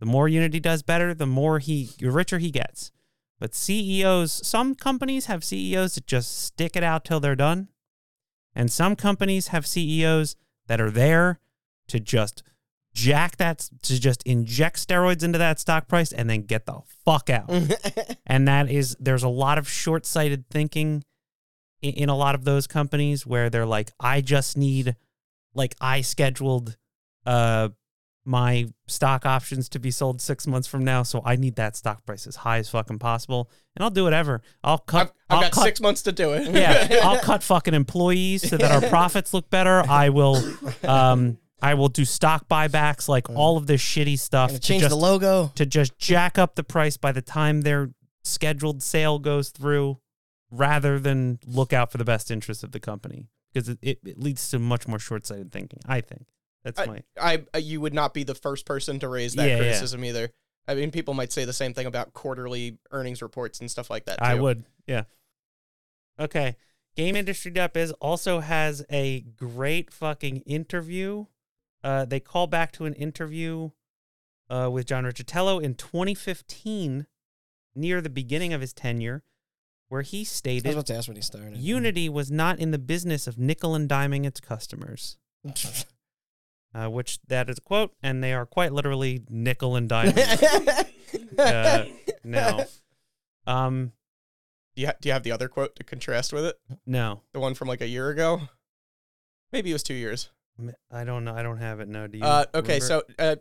the more Unity does better, the more he, the richer he gets. But CEOs, some companies have CEOs that just stick it out till they're done. And some companies have CEOs that are there to just jack that, to just inject steroids into that stock price and then get the fuck out. and that is, there's a lot of short sighted thinking in, in a lot of those companies where they're like, I just need, like, I scheduled, uh, my stock options to be sold six months from now, so I need that stock price as high as fucking possible, and I'll do whatever. I'll cut. I've, I've I'll got cut, six months to do it. Yeah, I'll cut fucking employees so that our profits look better. I will, um, I will do stock buybacks, like all of this shitty stuff to change just the logo. to just jack up the price by the time their scheduled sale goes through, rather than look out for the best interest of the company because it, it, it leads to much more short sighted thinking. I think that's my I, I you would not be the first person to raise that Yeah, yeah. criticism either. I mean, people might say the same thing about quarterly earnings reports and stuff like that. Too. I would, yeah. Okay. Game Industry Dep is also has a great fucking interview. Uh, they call back to an interview uh, with John Riccitiello in 2015, near the beginning of his tenure, where he I was stated about to ask when he started. Unity was not in the business of nickel and diming its customers. Uh, which that is a quote, and they are quite literally nickel and diming. uh, no, um, Do you, ha- do you have the other quote to contrast with it? no. The one from like a year ago? Maybe it was two years. I don't know. I don't have it. No, do you? Uh, okay, remember? so uh,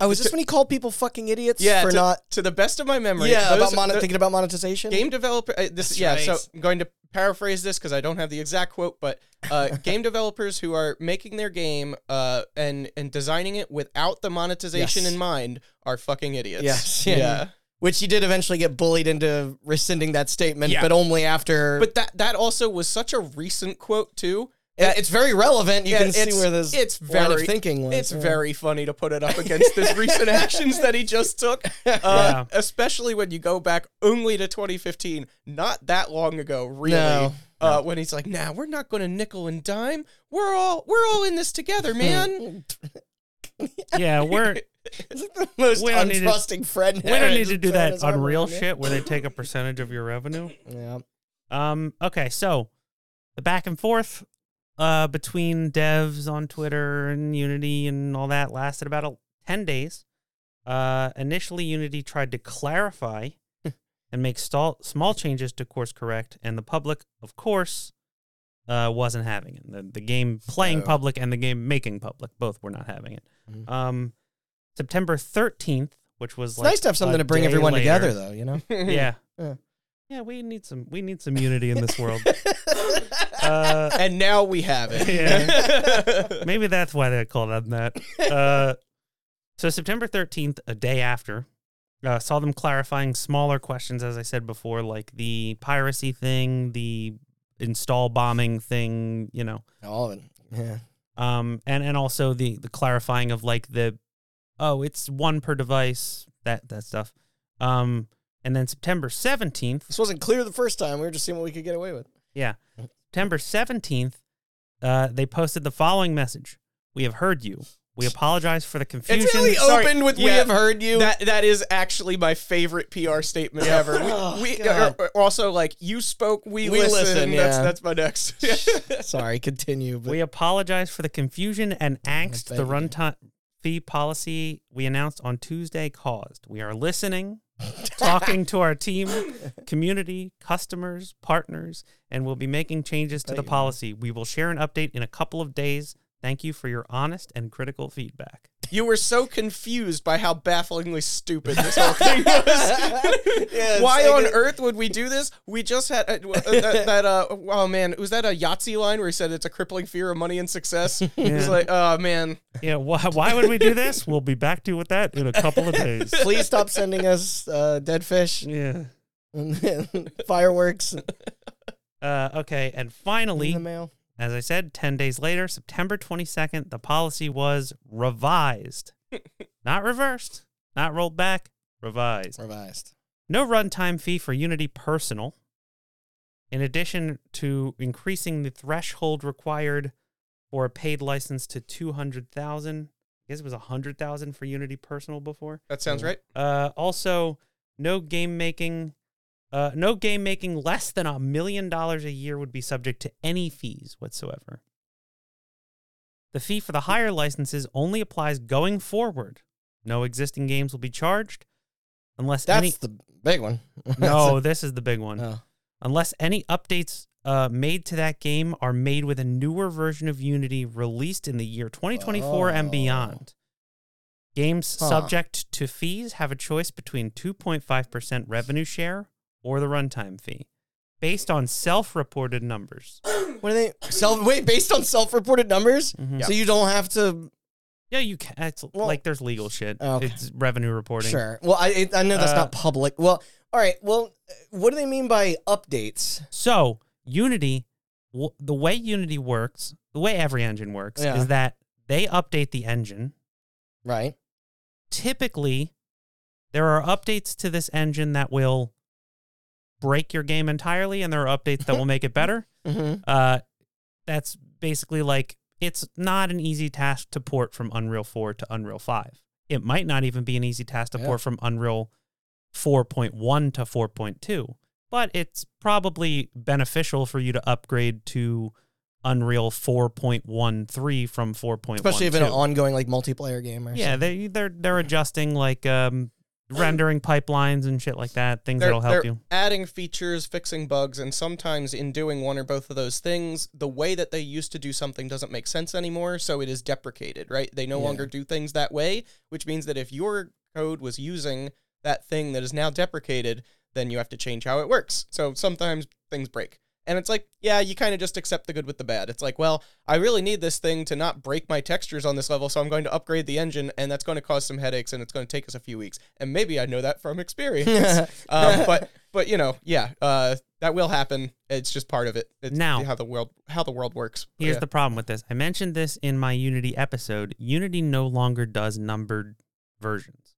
Oh, was this when he called people fucking idiots yeah, for to, not? to the best of my memory, Yeah, about monet- the- thinking about monetization. game developer uh, this That's yeah so i'm going to paraphrase this because i don't have the exact quote but uh, game developers who are making their game uh, and and designing it without the monetization Yes. in mind are fucking idiots Yes, yeah, yeah. Which he did eventually get bullied into rescinding that statement, Yeah. but only after. but that that also was such a recent quote too it's very relevant. You Yeah, can see it's- where this it's line of very- thinking was. it's yeah. very funny to put it up against his recent actions that he just took, uh, Yeah. especially when you go back only to 2015, not that long ago, really. No. Uh, when he's like, "Nah, we're not going to nickel and dime. We're all we're all in this together, man." yeah, we're the most We don't need to- untrusting friend. we don't need to do that his arm unreal around you. shit where they take a percentage of your revenue. Yeah. Um. Okay. So the back and forth uh between devs on Twitter and Unity and all that lasted about a, ten days. Uh, initially, Unity tried to clarify and make stall, small changes to course correct, and the public, of course, uh, wasn't having it. The, the game playing No. public and the game making public both were not having it. Mhm. Um, September thirteenth, which was It's like nice to have something to bring everyone later. together, though. You know. Yeah. Yeah. Yeah, we need some we need some unity in this world. Uh, and now we have it. Yeah. maybe that's why they called it that. Uh, so September 13th, a day after, uh, saw them clarifying smaller questions, as I said before, like the piracy thing, the install bombing thing, you know, All of it. Yeah. um, and and also the the clarifying of like the oh, it's one per device, that that stuff. Um, and then September 17th, This wasn't clear the first time. We were just seeing what we could get away with. Yeah. September 17th, uh, they posted the following message We have heard you. We apologize for the confusion. It's really Sorry. opened with "We have heard you." That that is actually my favorite PR statement ever. We, Oh, we uh, also like you spoke, we, We listen. listen, That's yeah. that's my next. Sorry, continue. But we apologize for the confusion and angst beg the runtime fee policy we announced on Tuesday caused. We are listening, talking to our team, community, customers, partners, and we'll be making changes to the policy. We will share an update in a couple of days. Thank you for your honest and critical feedback. you were so confused by how bafflingly stupid this whole thing was. Yeah, Why like on a- earth would we do this? We just had uh, uh, that, that. Uh, oh man, was that a Yahtzee line where he said it's a crippling fear of money and success? He's like, oh man, Yeah, why, why would we do this? We'll be back to you with that in a couple of days. Please stop sending us uh, dead fish Yeah. and fireworks. Uh, okay, and In finally, the mail. As I said, 10 days later, September 22nd, the policy was revised. not reversed, not rolled back, revised. Revised. No runtime fee for Unity Personal. In addition to increasing the threshold required for a paid license to 200,000. I guess it was 100,000 for Unity Personal before. That sounds Yeah. right. Uh, also, no game making, uh, no game making less than a million dollars a year would be subject to any fees whatsoever. The fee for the higher licenses only applies going forward. No existing games will be charged unless That's any. the big one. No, this is the big one. Oh. Unless any updates uh, made to that game are made with a newer version of Unity released in the year 2024 and Oh. beyond. Games Huh. subject to fees have a choice between 2.5% revenue share or the runtime fee, based on self reported numbers. What are they? Self. Wait, based on self-reported numbers, Mhm. so you don't have to. Yeah, you can. It's Well- like there's legal shit. Okay. It's revenue reporting. Sure. Well, I I know that's Uh, not public. Well, all right. Well, what do they mean by updates? So Unity, w- the way Unity works, the way every engine works, Yeah. is that they update the engine. Right. Typically, there are updates to this engine that will break your game entirely, and there are updates that will make it better. Mm-hmm. Uh, that's basically like it's not an easy task to port from Unreal 4 to Unreal 5. It might not even be an easy task to Yeah. port from Unreal 4.1 to 4.2, but it's probably beneficial for you to upgrade to Unreal 4.13 from 4.1. Especially if an ongoing like multiplayer game or yeah, something. they they're they're adjusting like um rendering pipelines and shit like that, things They're, that'll help they're you. adding features, fixing bugs, and sometimes in doing one or both of those things, the way that they used to do something doesn't make sense anymore, so it is deprecated, right? They no Yeah. longer do things that way, which means that if your code was using that thing that is now deprecated, then you have to change how it works. So sometimes things break. And it's like, yeah, you kind of just accept the good with the bad. It's like, well, I really need this thing to not break my textures on this level, so I'm going to upgrade the engine, and that's going to cause some headaches, and it's going to take us a few weeks. And maybe I know that from experience. um, but but you know, yeah, uh, that will happen. It's just part of it. It's Now- how the world how the world works. But Here's yeah. the problem with this. I mentioned this in my Unity episode. Unity no longer does numbered versions.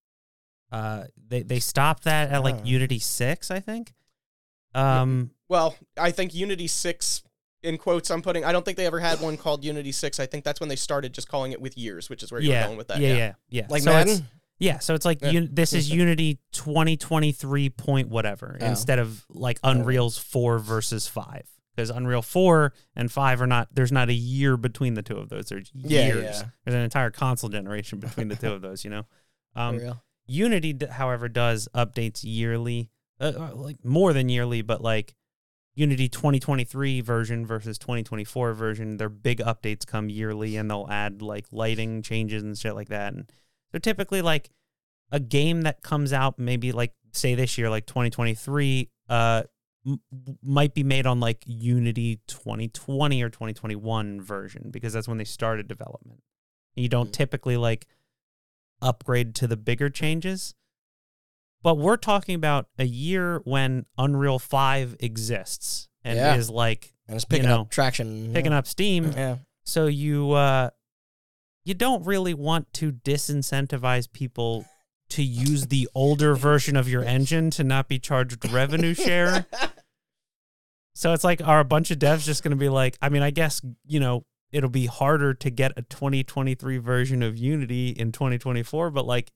Uh, they they stopped that at like Oh. Unity six, I think. Um, well, I think Unity six in quotes I'm putting. I don't think they ever had one called Unity six. I think that's when they started just calling it with years, which is where you're yeah, going with that. yeah, yeah, yeah, like So it's- Madden. Yeah, so it's like Yeah. un- this is Unity 2023 point whatever Oh. instead of like Unreal's 4 versus 5 because Unreal 4 and 5 are not there's not a year between the two of those there's Yeah, years. yeah. There's an entire console generation between the two of those, you know. For Um real. Unity however does updates yearly. Uh, uh, like more than yearly, but like Unity 2023 version versus 2024 version, their big updates come yearly and they'll add like lighting changes and shit like that. And so typically like a game that comes out maybe like say this year like 2023 uh m- might be made on like Unity 2020 or 2021 version because that's when they started development. You don't Mm. typically like upgrade to the bigger changes. But we're talking about a year when Unreal 5 exists and Yeah. is like And it's picking know, up traction. picking up steam. Yeah. So you uh you don't really want to disincentivize people to use the older version of your engine to not be charged revenue share. So it's like are a bunch of devs just going to be like I mean I guess you know it'll be harder to get a 2023 version of Unity in 2024 but like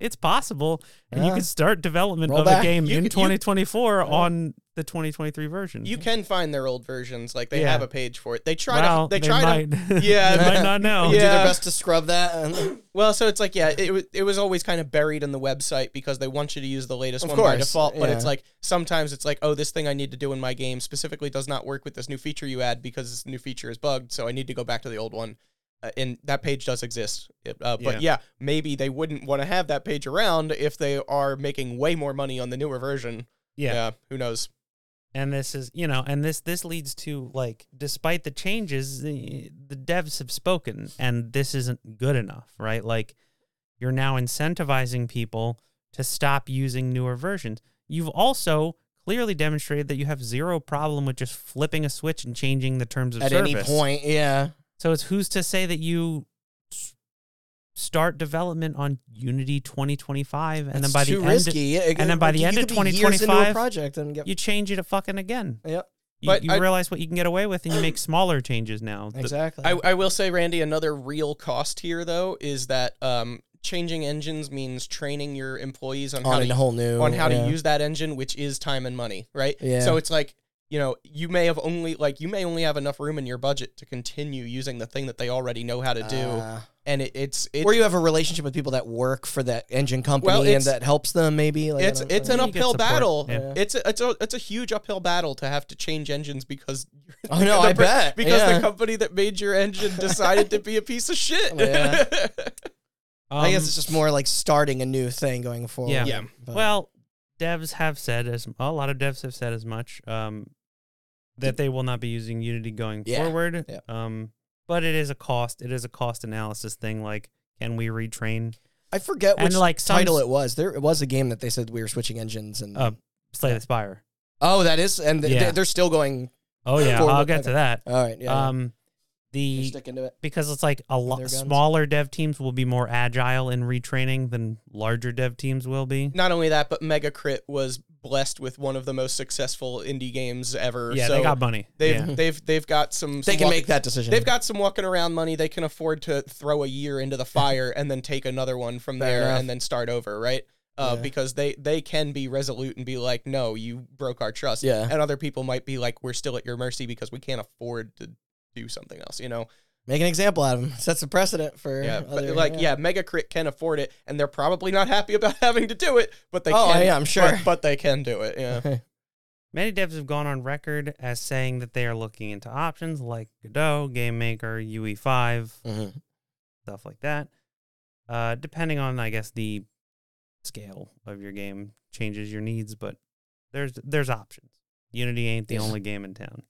it's possible and you Yeah. could start development Roll of back. a game You in could- you- 2024 on the 2023 version. You can find their old versions. Like they Yeah. have a page for it. They try well, to. They, they try might, to. Yeah, they might not know. Yeah. Do their best to scrub that. And, Well, so it's like yeah, it it was always kind of buried in the website because they want you to use the latest Of one by default. But it's like sometimes it's like, oh, this thing I need to do in my game specifically does not work with this new feature you add because this new feature is bugged. So I need to go back to the old one. Uh, and that page does exist. It- uh, But yeah, maybe they wouldn't want to have that page around if they are making way more money on the newer version. yeah. who knows? and this is you know and this this leads to like despite the changes the, the devs have spoken and this isn't good enough right like you're now incentivizing people to stop using newer versions you've also clearly demonstrated that you have zero problem with just flipping a switch and changing the terms of At service. any point, yeah. So it's who's to say that you start development on Unity 2025 and then by the end risky. It- and then by the end of could be years into a 2025, project and get you change it fucking again. Yep. You, But you I- realize what you can get away with and you make smaller changes now. Exactly. I, I will say, Randy, another real cost here though is that um, changing engines means training your employees on how on to whole new on how yeah. to use that engine, which is time and money, right? Yeah. So it's like you know you may have only like you may only have enough room in your budget to continue using the thing that they already know how to do, Uh, and it, it's it's or you have a relationship with people that work for that engine company Well, and that helps them maybe like, it's it's an don't- You get uphill battle. yeah. It's a, it's a it's a huge uphill battle to have to change engines because Oh no, I per- bet because yeah. the company that made your engine decided to be a piece of shit. Yeah. I guess Um, it's just more like starting a new thing going forward. Yeah. Yeah. But- Well, devs have said as a lot of devs have said as much um, that they will not be using Unity going Yeah. forward. Yeah. Um, but it is a cost. It is a cost analysis thing. Like, can we retrain? I forget and which like title it was. There it was a game that they said we were switching engines and Uh, Slay the Spire. oh, that is and th- Yeah. they're still going. Oh yeah, forward- I'll get okay. to that. All right, yeah. Um, the sticking to it. because it's like a lot smaller dev teams will be more agile in retraining than larger dev teams will be. Not only that, but Megacrit was blessed with one of the most successful indie games ever. Yeah, so they got money. they've yeah. they've they've got some. They some can walk- make that decision. They've got some walking around money. They can afford to throw a year into the fire and then take another one from Fair there enough. and then start over, right? Uh, Yeah. Because they they can be resolute and be like, no, you broke our trust. Yeah. And other people might be like, we're still at your mercy because we can't afford to do something else. You know? make an example out of them. Sets a precedent for Yeah. other, but like, yeah. Mega Crit can afford it, and they're probably not happy about having to do it, but they Oh, can. yeah, I'm sure. But, but they can do it. Yeah. Many devs have gone on record as saying that they are looking into options like Godot, Game Maker, UE5, Mhm. stuff like that. Uh, depending on, I guess, the scale of your game changes your needs, but there's there's options. Unity ain't the Yeah. only game in town.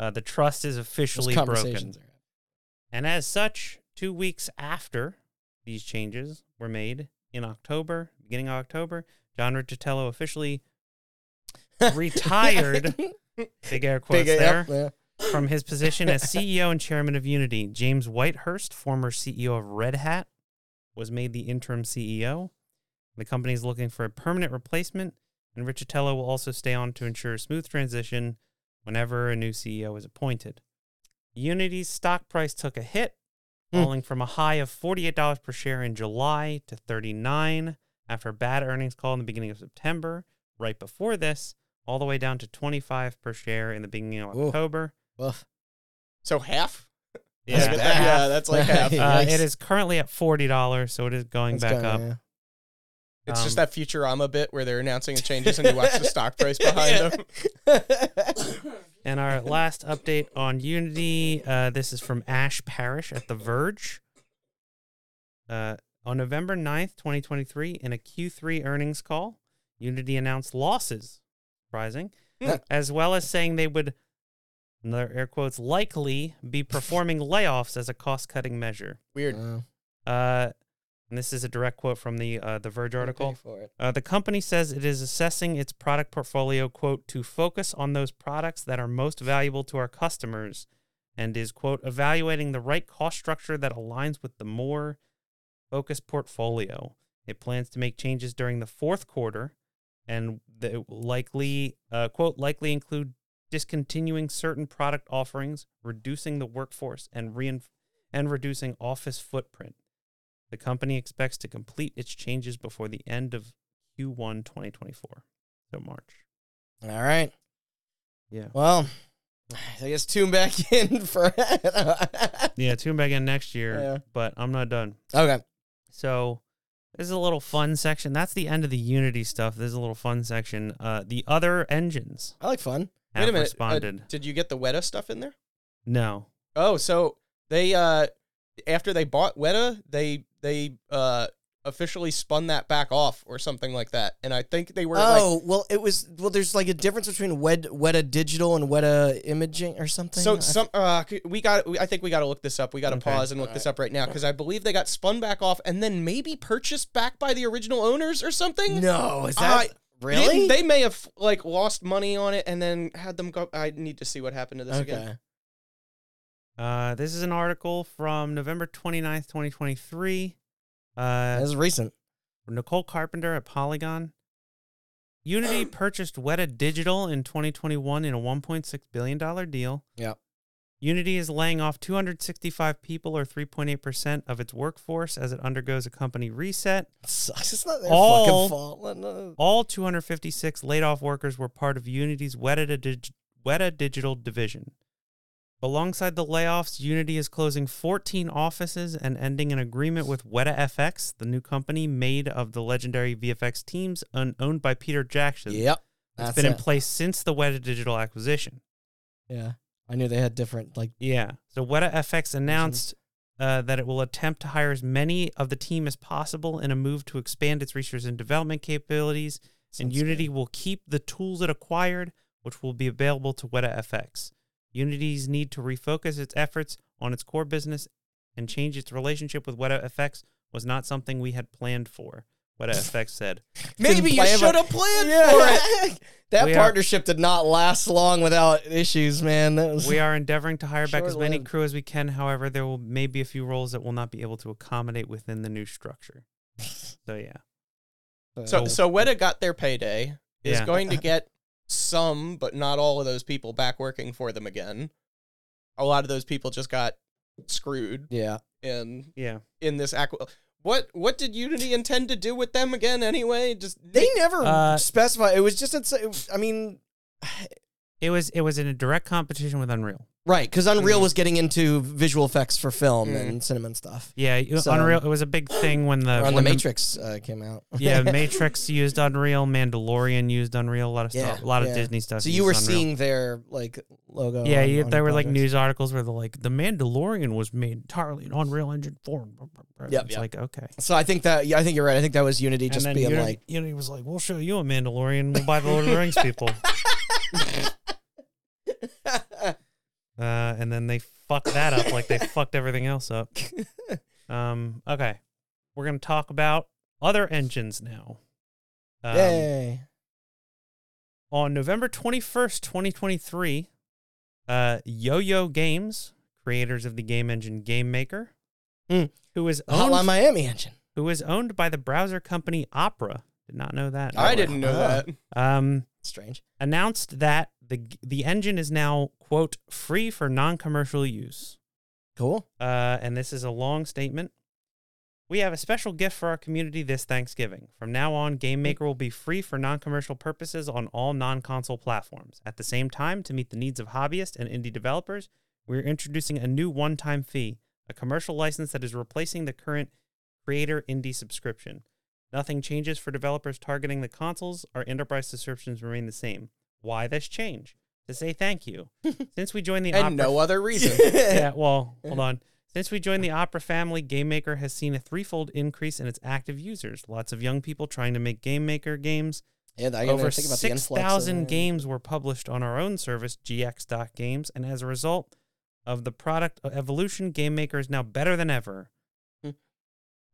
Uh, the trust is officially broken, are- and as such, two weeks after these changes were made in October, beginning of October, John Riccitiello officially retired. big air quotes Big, there yep, yeah. from his position as CEO and chairman of Unity. James Whitehurst, former CEO of Red Hat, was made the interim CEO. The company is looking for a permanent replacement, and Riccitiello will also stay on to ensure a smooth transition whenever a new CEO is appointed. Unity's stock price took a hit, Hmm. falling from a high of $48 per share in July to 39 after a bad earnings call in the beginning of September. Right before this, all the way down to 25 per share in the beginning of Ooh. October. So half. Yeah. That's yeah, that's like half. Uh, it is currently at forty dollars, so it is going That's back up. It's Um, just that Futurama bit where they're announcing the changes and you watch the stock price behind them. And our last update on Unity, uh, this is from Ash Parrish at The Verge. Uh, on November 9th, 2023, in a Q3 earnings call, Unity announced losses, surprising, Hmm. as well as saying they would, another air quotes, likely be performing layoffs as a cost cutting measure. Weird. Wow. Uh, and this is a direct quote from the uh, the Verge article. Uh, the company says it is assessing its product portfolio, quote, to focus on those products that are most valuable to our customers and is, quote, evaluating the right cost structure that aligns with the more focused portfolio. It plans to make changes during the fourth quarter and that it will likely, uh, quote, likely include discontinuing certain product offerings, reducing the workforce, and, rein- and reducing office footprint. The company expects to complete its changes before the end of Q1 2024. So March. All right. Yeah. Well, I guess tune back in for Yeah, tune back in next year, Yeah. but I'm not done. Okay. So this is a little fun section. That's the end of the Unity stuff. This is a little fun section. Uh, the other engines I like fun. Wait a minute. uh, did you get the Weta stuff in there? no. Oh, so they uh after they bought Weta, they they uh officially spun that back off or something like that. And I think they were like oh well, it was well. There's like a difference between Wed, Weta Digital and Weta Imaging or something. so I- some uh we got I think we got to look this up. We got to Okay. pause and look this up right now cuz I believe they got spun back off and then maybe purchased back by the original owners or something. no, is that I- Really? They, they may have like lost money on it and then had them go. I need to see what happened to this okay. again. Uh, this is an article from November 29th, 2023. Uh, That's recent. Nicole Carpenter at Polygon. Unity purchased Weta Digital in 2021 in a $1.6 billion deal. Yep. Unity is laying off 265 people, or 3.8% of its workforce, as it undergoes a company reset. It sucks. It's not their All- fucking fault. No- All 256 laid off workers were part of Unity's Weta, Dig- Weta Digital division. Alongside the layoffs, Unity is closing 14 offices and ending an agreement with Weta FX, the new company made of the legendary VFX teams un- owned by Peter Jackson. Yep. It's That's been in place since the Weta Digital acquisition. Yeah. I knew they had different like Yeah. So Weta FX announced uh, that it will attempt to hire as many of the team as possible in a move to expand its research and development capabilities. and Sounds Unity will keep the tools it acquired, which will be available to Weta FX. Unity's need to refocus its efforts on its core business and change its relationship with Weta FX was not something we had planned for. Weta FX said. Maybe you should have planned for it. that We are- partnership did not last long without issues, man. That was We are endeavoring to hire back as many Short-lived. crew as we can. However, there will may be a few roles that will not be able to accommodate within the new structure. So yeah. So so Weta got their payday. Is Yeah. going to get some, but not all of those people back working for them again. A lot of those people just got screwed yeah. in Yeah. in this aqua. What what did Unity intend to do with them again anyway? Just They never Uh, specified. It was just. It's, it was- I mean, It was it was in a direct competition with Unreal. Right? Because Unreal Mm. was getting into visual effects for film Mm. and cinema and stuff. Yeah, So- Unreal. It was a big thing when the Or on the when Matrix uh, came out. yeah, Matrix used Unreal. Mandalorian used Unreal. A lot of Yeah, stuff. A lot yeah. of Disney stuff. So you used were Unreal. seeing their like logo. Yeah, on- you, on there were like projects. news articles where they're like, the Mandalorian was made entirely in Unreal Engine 4. Yep, it's yep. like, okay. So I think that yeah, I think you're right. I think that was Unity just being Unity, like, Unity was like, we'll show you a Mandalorian. We'll buy the Lord of the Rings people. Uh, and then they fucked that up like they fucked everything else up. Um, okay. We're going to talk about other engines now. Um, yay. on November 21st, 2023, uh, Yo-Yo Games, creators of the game engine Game Maker, Hmm. who is The Hotline owned, Miami engine. who is owned by the browser company Opera. Did not know that. I didn't know Oh. that. Um, Strange. announced that the the engine is now quote free for non-commercial use. Cool. Uh, and this is a long statement. We have a special gift for our community this Thanksgiving. From now on, Game Maker will be free for non commercial purposes on all non console platforms. At the same time, to meet the needs of hobbyists and indie developers, we're introducing a new one time fee, a commercial license that is replacing the current Creator Indie subscription. Nothing changes for developers targeting the consoles. Our enterprise subscriptions remain the same. Why this change? To say thank you. Since we joined the And Opera no other reason. yeah, well, hold on. Since we joined the Opera family, GameMaker has seen a threefold increase in its active users. Lots of young people trying to make GameMaker games. Yeah, I gotta Over think about the influx of 6,000 uh, games were published on our own service, GX.games, and as a result of the product uh, evolution, GameMaker is now better than ever.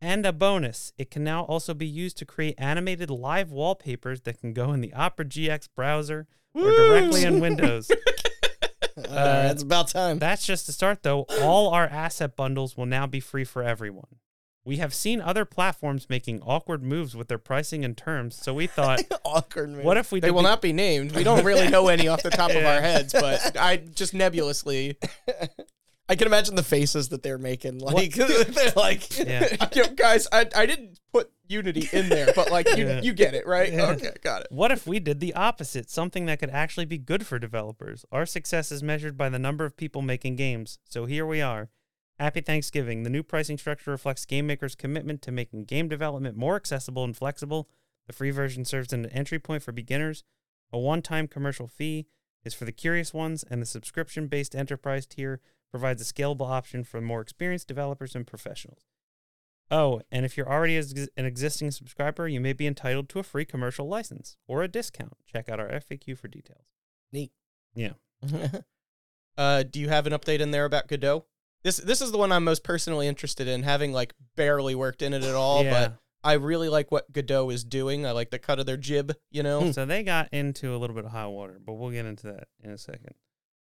And a bonus, it can now also be used to create animated live wallpapers that can go in the Opera GX browser or directly in Windows. All right, it's uh, about time. That's just the start, though. All our asset bundles will now be free for everyone. We have seen other platforms making awkward moves with their pricing and terms, so we thought, Awkward. Man. what if we They will the- not be named. We don't really know any off the top of our heads, but I just nebulously. I can imagine the faces that they're making. Like they're like, Yeah. Guys, I, I didn't put Unity in there, but like you Yeah. you get it, right? Yeah. Okay, got it. What if we did the opposite? Something that could actually be good for developers. Our success is measured by the number of people making games. So here we are. Happy Thanksgiving. The new pricing structure reflects game makers' commitment to making game development more accessible and flexible. The free version serves as an entry point for beginners. A one time commercial fee is for the curious ones, and the subscription based enterprise tier provides a scalable option for more experienced developers and professionals. Oh, and if you're already an existing subscriber, you may be entitled to a free commercial license or a discount. Check out our FAQ for details. Neat. Yeah. Uh, do you have an update in there about Godot? This this is the one I'm most personally interested in, having like barely worked in it at all, Yeah. but I really like what Godot is doing. I like the cut of their jib. You know. So they got into a little bit of high water, but we'll get into that in a second.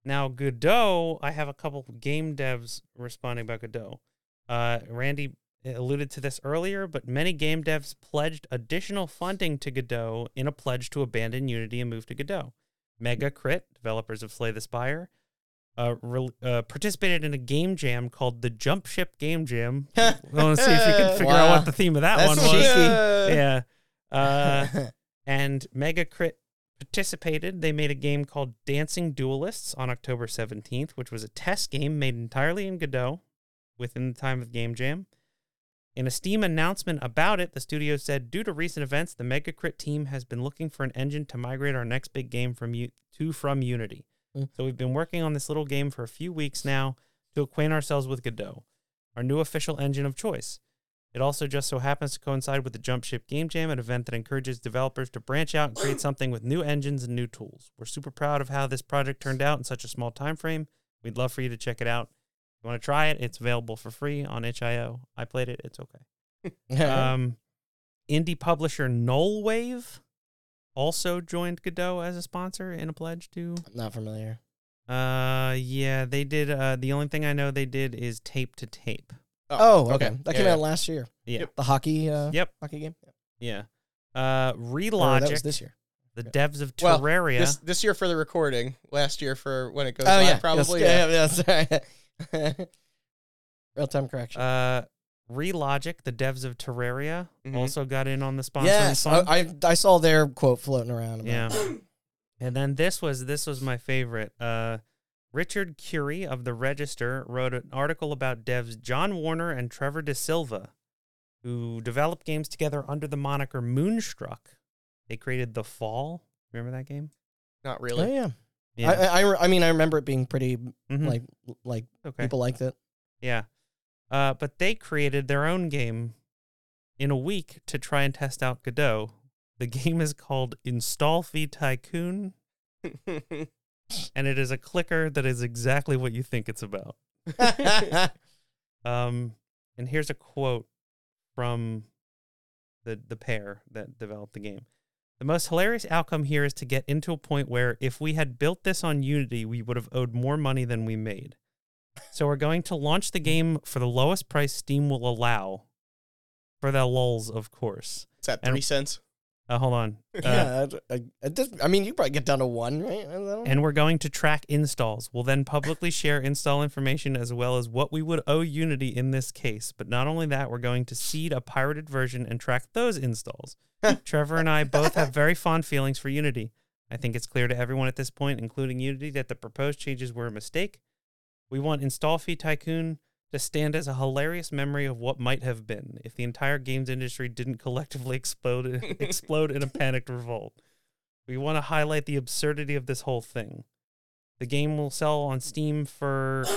Now, Godot, I have a couple game devs responding about Godot. Uh, Randy alluded to this earlier, but many game devs pledged additional funding to Godot in a pledge to abandon Unity and move to Godot. Mega Crit, developers of Slay the Spire, uh, re- uh, participated in a game jam called the Jump Ship Game Jam. I want to see if you can figure out what the theme of that That's one was. cheeky. Yeah. Uh, and Mega Crit participated. They made a game called Dancing Duelists on October 17th, which was a test game made entirely in Godot within the time of Game Jam. In a Steam announcement about it, the studio said, due to recent events, the Mega Crit team has been looking for an engine to migrate our next big game from U- to from Unity. Mm. So we've been working on this little game for a few weeks now to acquaint ourselves with Godot, our new official engine of choice. It also just so happens to coincide with the Jump Ship Game Jam, an event that encourages developers to branch out and create something with new engines and new tools. We're super proud of how this project turned out in such a small time frame. We'd love for you to check it out. If you want to try it, it's available for free on itch.io. I played it, it's okay. Um, indie publisher Nullwave also joined Godot as a sponsor in a pledge to. Not familiar. Uh, yeah, they did. Uh, the only thing I know they did is tape to tape. Oh, okay. That came yeah. out last year. Yeah. The hockey. Uh, Yep. Hockey game. Yeah. Uh, Or that was this year. the devs of Well, Terraria. This this year for the recording. Last year for when it goes oh live, yeah, probably. Yes, yeah, yeah, sorry. Real time correction. uh, Relogic, the devs of Terraria, Mhm. also got in on the sponsoring yes, fund. I, I I saw their quote floating around. About Yeah. And then this was this was my favorite. Uh Richard Currie of the Register wrote an article about devs John Warner and Trevor De Silva, who developed games together under the moniker Moonstruck. They created The Fall. Remember that game? Not Oh really. yeah. I, I I mean I remember it being pretty Mhm. like like okay. people liked it. Yeah. Uh, but they created their own game in a week to try and test out Godot. The game is called Install Fee Tycoon, and it is a clicker that is exactly what you think it's about. Um, and here's a quote from the the pair that developed the game. The most hilarious outcome here is to get into a point where if we had built this on Unity, we would have owed more money than we made. So we're going to launch the game for the lowest price Steam will allow. For the lulls, of course. It's at And- three cents. Uh, hold on. Uh, yeah, I, I, I, just- I mean you probably get down to one, right? I don't know. and we're going to track installs. We'll then publicly share install information as well as what we would owe Unity in this case. But not only that, we're going to seed a pirated version and track those installs. Trevor and I both have very fond feelings for Unity. I think it's clear to everyone at this point, including Unity, that the proposed changes were a mistake. We want Install Fee Tycoon to stand as a hilarious memory of what might have been if the entire games industry didn't collectively explode explode in a panicked revolt. We want to highlight the absurdity of this whole thing. The game will sell on Steam for.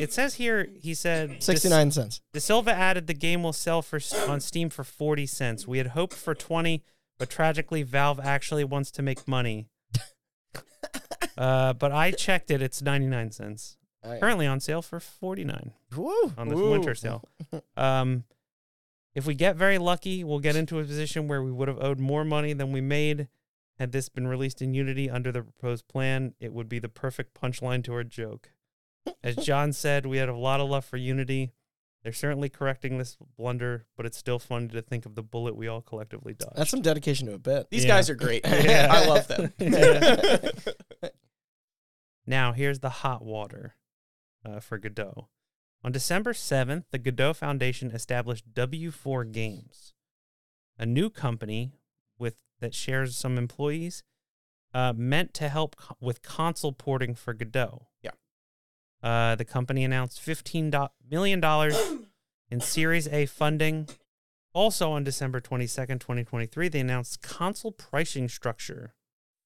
It says here, he said. sixty nine cents. De Silva added the game will sell for on Steam for 40 cents. We had hoped for 20, but tragically, Valve actually wants to make money. uh, but I checked it, it's 99 cents. Yeah. Currently on sale for 49 Woo. on this Ooh. winter sale. Um, if we get very lucky, we'll get into a position where we would have owed more money than we made. Had this been released in Unity under the proposed plan, it would be the perfect punchline to our joke. As John said, we had a lot of love for Unity. They're certainly correcting this blunder, but it's still funny to think of the bullet we all collectively dodged. That's some dedication to a bit. These Yeah. guys are great. Yeah. I love them. Now, here's the hot water uh, for Godot. On December 7th, the Godot Foundation established W4 Games, a new company with that shares some employees, uh, meant to help co- with console porting for Godot. Yeah. Uh, the company announced $15 do- million in Series A funding. Also on December 22nd, 2023, they announced console pricing structure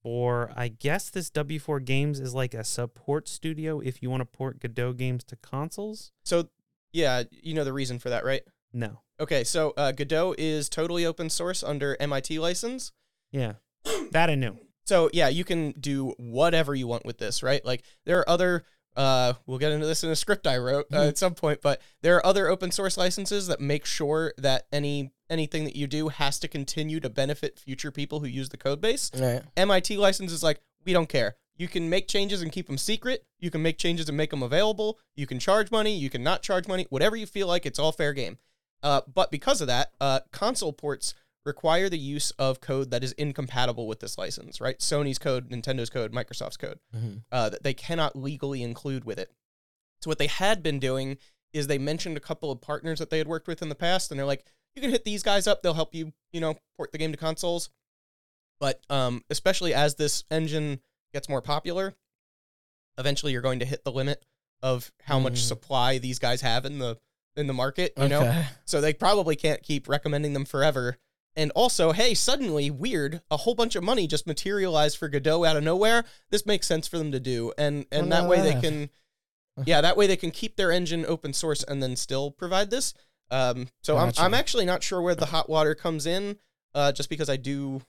for, I guess this W4 Games is like a support studio if you want to port Godot games to consoles. so yeah, you know the reason for that, right? No. Okay, so uh, Godot is totally open source under MIT license. Yeah. That I knew. So yeah, you can do whatever you want with this, right? Like there are other uh, we'll get into this in a script I wrote uh, Mhm. at some point, but there are other open source licenses that make sure that any anything that you do has to continue to benefit future people who use the code base. Right. MIT license is like, we don't care. You can make changes and keep them secret. You can make changes and make them available. You can charge money. You can not charge money. Whatever you feel like, it's all fair game. Uh, but because of that, uh, console ports require the use of code that is incompatible with this license, right? Sony's code, Nintendo's code, Microsoft's code, Mhm. uh, that they cannot legally include with it. So what they had been doing is they mentioned a couple of partners that they had worked with in the past, and they're like, you can hit these guys up; they'll help you, you know, port the game to consoles. But um, especially as this engine gets more popular, eventually you're going to hit the limit of how much Mhm. supply these guys have in the in the market. You know, so they probably can't keep recommending them forever. And also, hey, suddenly, weird, a whole bunch of money just materialized for Godot out of nowhere. This makes sense for them to do, and and Well, that way they can, yeah, that way they can keep their engine open source and then still provide this. Um, so Gotcha. I'm I'm actually not sure where the hot water comes in, uh, just because I do,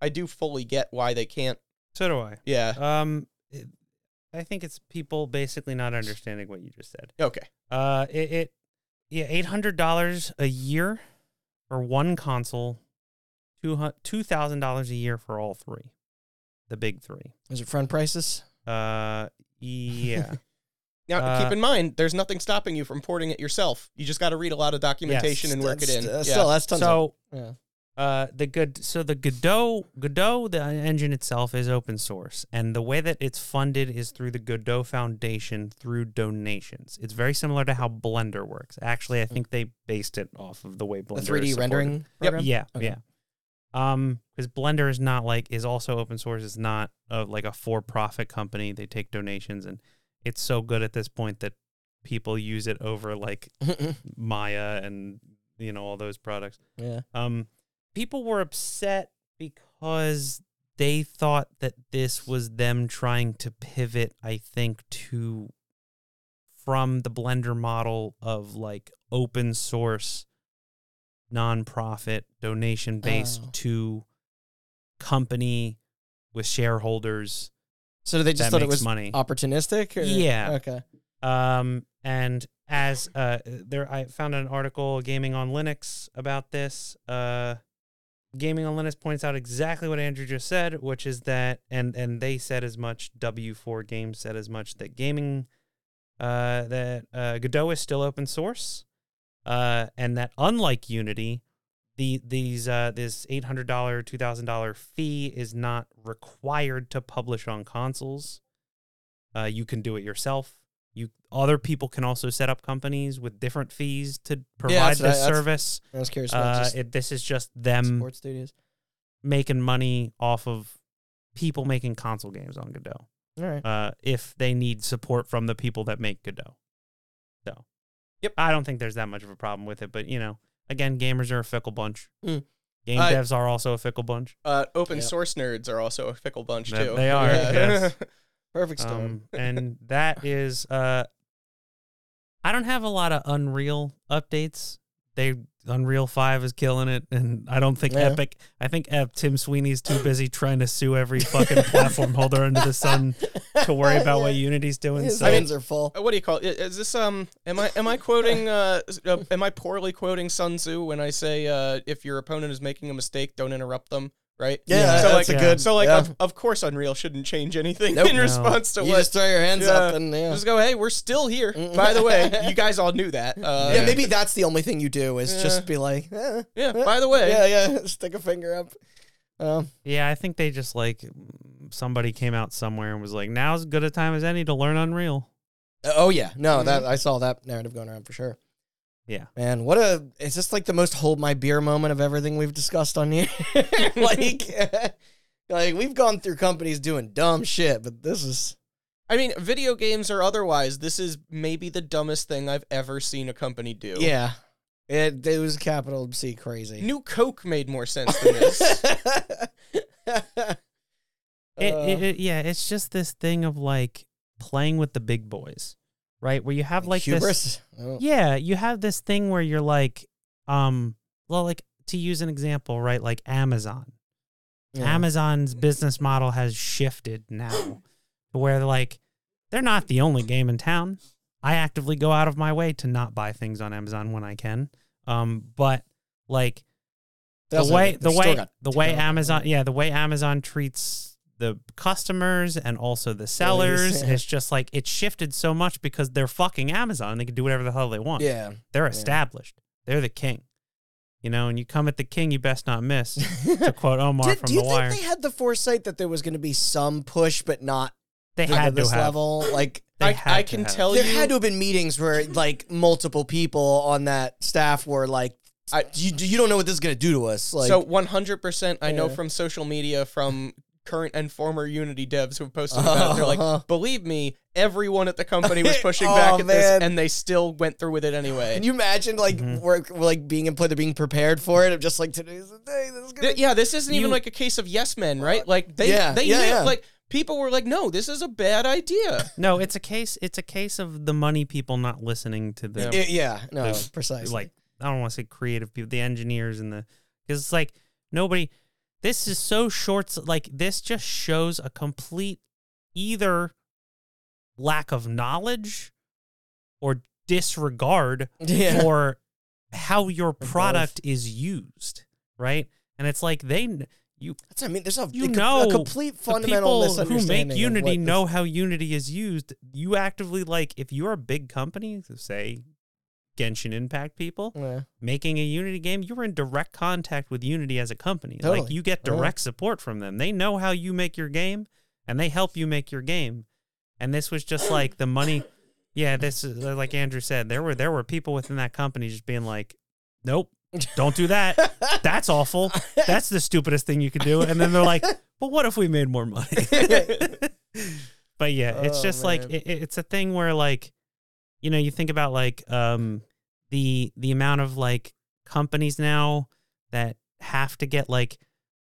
I do fully get why they can't. So do I. Yeah. Um, it, I think it's people basically not understanding what you just said. Okay. Uh, it, it yeah, eight hundred dollars a year for one console, two two thousand dollars a year for all three, the big three. Is it front prices? Uh, yeah, Now, Uh, keep in mind, there's nothing stopping you from porting it yourself. You just got to read a lot of documentation and work it in. uh, yeah. Still, that's tons of. Yeah. Uh the good so the Godot Godot the engine itself is open source and the way that it's funded is through the Godot Foundation through donations. It's very similar to how Blender works. Actually, I think they based it off of the way Blender The 3D is supported. rendering Yep. Yeah, Okay. yeah. Um, because Blender is not like is also open source. It's not a, like a for profit company. They take donations, and it's so good at this point that people use it over like Maya and you know all those products. yeah. Um, people were upset because they thought that this was them trying to pivot. I think to from the Blender model of like open source, nonprofit, donation based Oh. to company with shareholders. So they just thought it was money. opportunistic? or- Yeah. Okay. Um, and as uh, there, I found an article, Gaming on Linux, about this. Uh, Gaming on Linux points out exactly what Andrew just said, which is that, and and they said as much. W4 Games said as much that gaming, uh, that uh, Godot is still open source, uh, and that unlike Unity, the these uh this eight hundred dollar two thousand dollar fee is not required to publish on consoles. Uh, you can do it yourself. You other people can also set up companies with different fees to provide that's what I- this that's- service. I was curious about Uh, it, this is just them support studios. making money off of people making console games on Godot. All right. Uh, if they need support from the people that make Godot. So, Yep. I don't think there's that much of a problem with it, but you know, again, gamers are a fickle bunch. Mm. Game Uh, devs are also a fickle bunch. Uh, open Yep. source nerds are also a fickle bunch too. they are, yes. Perfect storm. Um, and that is uh I don't have a lot of Unreal updates. They Unreal 5 is killing it and I don't think Yeah. Epic I think uh, Tim Sweeney's too busy trying to sue every fucking platform holder under the sun to worry about what Unity's doing. His So hands are full. Uh, what do you call it? Is this um? Am I am I quoting uh? uh, Am I poorly quoting Sun Tzu when I say uh? If your opponent is making a mistake, don't interrupt them. Right. Yeah, So that's like, a good. so like, yeah. of, of course, Unreal shouldn't change anything Nope. in No. response to what you what. just throw your hands Yeah. up and yeah. Just go, hey, we're still here. By the way, you guys all knew that. Uh, yeah, maybe that's the only thing you do is Yeah. just be like, eh, Yeah. eh, By the way, yeah, yeah, stick a finger up. Um, yeah, I think they just like somebody came out somewhere and was like, "Now's as good a time as any to learn Unreal." oh yeah, no, that Mm-hmm. I saw that narrative going around for sure. Yeah. Man, what a! It's just like the most hold my beer moment of everything we've discussed on here. like, like we've gone through companies doing dumb shit, but this is I mean, video games or otherwise, this is maybe the dumbest thing I've ever seen a company do. yeah. It, it was capital C crazy. New Coke made more sense than this. It, Uh, it, it- yeah, it's just this thing of like playing with the big boys, right? Where you have like this hubris. Oh. Yeah, you have this thing where you're like, um, well, like to use an example, right? Like Amazon. Yeah. Amazon's business model has shifted now to where like they're not the only game in town. I actively go out of my way to not buy things on Amazon when I can. Um, but like the way they've the way the way Amazon yeah the way Amazon treats the customers and also the sellers yeah. it's just like it shifted so much because they're fucking Amazon they can do whatever the hell they want Yeah. they're established they're the king you know and you come at the king you best not miss to quote Omar Did, from do you the think wire they had the foresight that there was going to be some push, but not they to had to this have level? Like I, I can have. tell there you. had to have been meetings where like multiple people on that staff were like, I- you, you don't know what this is going to do to us." Like, so 100%, I know from social media from current and former Unity devs who have posted about it. They're Uh-huh. like, believe me, everyone at the company was pushing Oh, back at man. this, and they still went through with it anyway. can you imagine like Mhm. we're, we're like being implanted, being prepared for it? Of just like today's the day. This is gonna yeah, this isn't even like a case of yes men, right? Like they Yeah, they yeah, knew, yeah. like people were like, no, this is a bad idea. no it's a case it's a case of the money people not listening to the Yeah, yeah, no, The- precisely. like I don't want to say creative people, the engineers and the because it's like nobody. This is so short. Like this just shows a complete either lack of knowledge or disregard yeah, for how your product is used, right? And it's like they you That's I mean. There's a, You know a complete the fundamental people who make Unity know how Unity is used. You actively like if you're a big company, say Genshin Impact people, Yeah. making a Unity game, you're in direct contact with Unity as a company. Like you get Yeah. direct support from them. They know how you make your game and they help you make your game. And this was just like the money. Yeah, this is uh, like Andrew said. There were there were people within that company just being like, "Nope, don't do that. That's awful. That's the stupidest thing you could do." And then they're like, "But what if we made more money?" but yeah, it's Oh, just like it, it's a thing where like, you know, you think about like um the the amount of like companies now that have to get like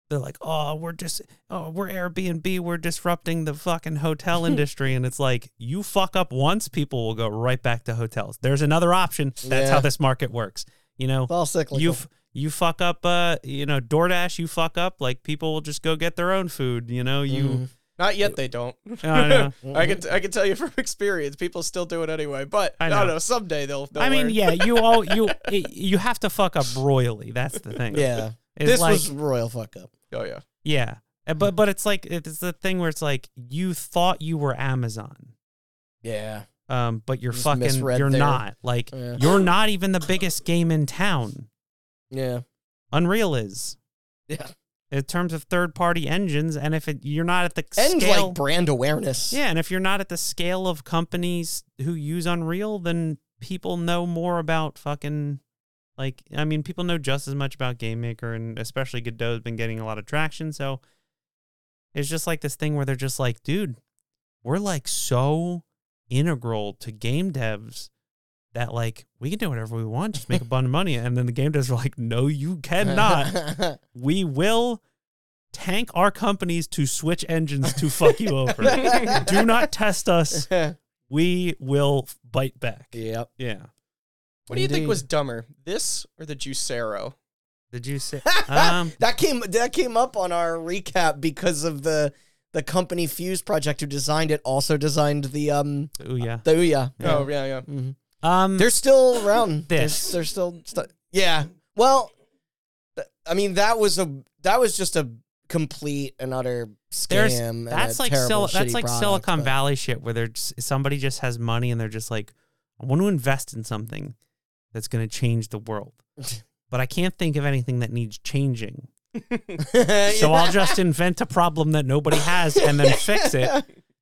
they're like, oh, we're just oh, we're Airbnb, we're disrupting the fucking hotel industry, and it's like you fuck up once, people will go right back to hotels. There's another option. That's Yeah. how this market works. You know, It's all cyclical. you f- you fuck up, uh, you know, DoorDash, you fuck up, like people will just go get their own food. You know, you. Mhm. Not yet, they don't. I know. I can I can tell you from experience, people still do it anyway. But I I, know. don't know. Someday they'll. they'll I mean, learn. yeah, you all you you have to fuck up royally. That's the thing. yeah. It's This like, was royal fuck up. Oh yeah. Yeah. Uh, But but it's like it's the thing where it's like you thought you were Amazon. Yeah. Um, but you're Just fucking misread you're there. not. Like Yeah. you're not even the biggest game in town. Yeah. Unreal is. Yeah. In terms of third party engines, and if it, you're not at the And scale, like brand awareness. yeah, and if you're not at the scale of companies who use Unreal, then people know more about fucking like I mean, people know just as much about Game Maker, and especially Godot's been getting a lot of traction. So it's just like this thing where they're just like, dude, we're like so integral to game devs that like we can do whatever we want, just make a bunch of money. And then the game devs are like, no, you cannot. we will tank our companies to switch engines to fuck you over. do not test us. We will bite back. yep. Yeah. What do you think was dumber, this or the Juicero? The you say? Um, that came that came up on our recap because of the the company Fuse project who designed it also designed the um oh yeah. the Ouya. Oh yeah, yeah. Mhm. Um, They're still around. This. They're, they're still stu- yeah. Well, th- I mean that was a that was just a complete and utter there's scam. and that's like terrible, Sil- that's like product, Silicon but- Valley shit where they're just, somebody just has money and they're just like, I want to invest in something that's going to change the world, but I can't think of anything that needs changing. So I'll just invent a problem that nobody has and then fix it.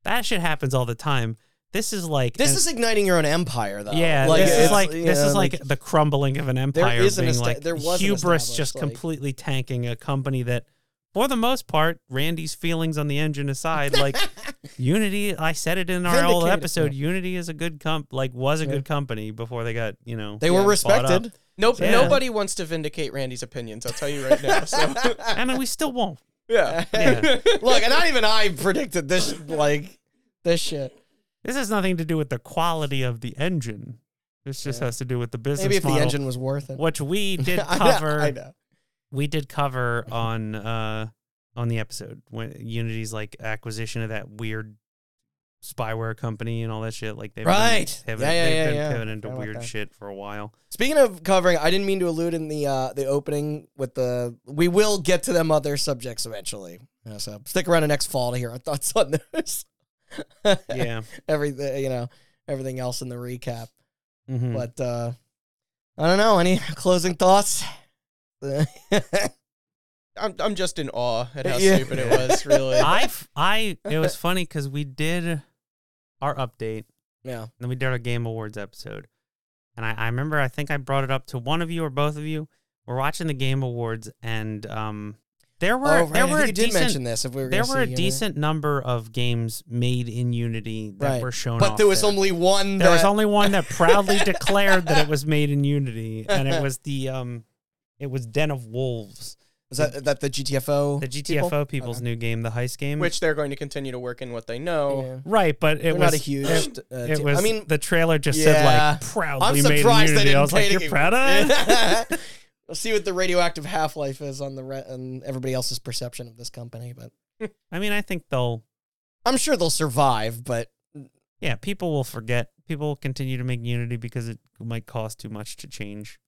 That shit happens all the time. This is like This and- is igniting your own empire, though. Yeah, Like, this is like you this know, is like, the crumbling of an empire is an being esta- like there was hubris just like- completely tanking a company that for the most part, Randy's feelings on the engine aside, like Unity, I said it in our old episode, yeah. Unity is a good comp like was a Yeah. good company before they got, you know, they were Yeah, bought up. respected. Nope. Yeah. Nobody wants to vindicate Randy's opinions. I'll tell you right now. So and we still won't. yeah. Yeah. Look, and not even I predicted this like this shit. This has nothing to do with the quality of the engine. This just Yeah. has to do with the business Maybe if model, the engine was worth it. which we did I know, cover. I know. we did cover on uh on the episode when Unity's like acquisition of that weird spyware company and all that shit. Like they've Right. been, Yeah, yeah, they've yeah, been yeah. pivoting into Forgot weird that. shit for a while. Speaking of covering, I didn't mean to allude in the uh, the opening with the. We will get to them other subjects eventually. Yeah, so stick around to next fall to hear our thoughts on those. Yeah. everything you know, everything else in the recap. Mhm. But uh, I don't know. Any closing thoughts? I'm I'm just in awe at how Yeah. stupid it was. Really, I I it was funny because we did our update, yeah. and then we did our Game Awards episode, and I, I remember I think I brought it up to one of you or both of you. We're watching the Game Awards, and um, there were oh, right. there were think a did decent mention this. If we were there were a see Unity. decent number of games made in Unity that Right. were shown but off there was there. only one. There that, was only one that proudly declared that it was made in Unity, and it was the um, it was Den of Wolves, was that that the GTFO. the people? GTFO people's Okay. new game, the heist game. which they're going to continue to work in what they know. Yeah. right, but it They're was not a huge. It, uh, it was. I mean, the trailer just said like proudly I'm made in Unity. they didn't I was like, you're to- proud of it? we'll see what the radioactive half life is on the re- and everybody else's perception of this company, but I mean, I think they'll. I'm sure they'll survive. But Yeah, people will forget. People will continue to make Unity because it might cost too much to change,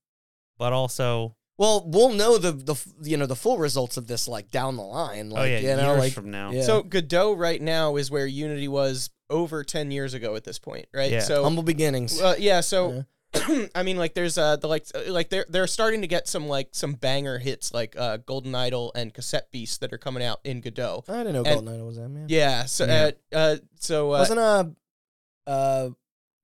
but also, well, we'll know the the you know the full results of this like down the line. Like, oh yeah, you know, years like from now. yeah. So Godot right now is where Unity was over ten years ago at this point, right? Yeah. So humble beginnings. Uh, yeah, so I mean, like, there's uh, the like, uh, like they're they're starting to get some like some banger hits like uh, Golden Idol and Cassette Beast that are coming out in Godot. I didn't know and- Golden Idol was that man. Yeah, so Yeah. Uh, uh, so uh, Wasn't a uh,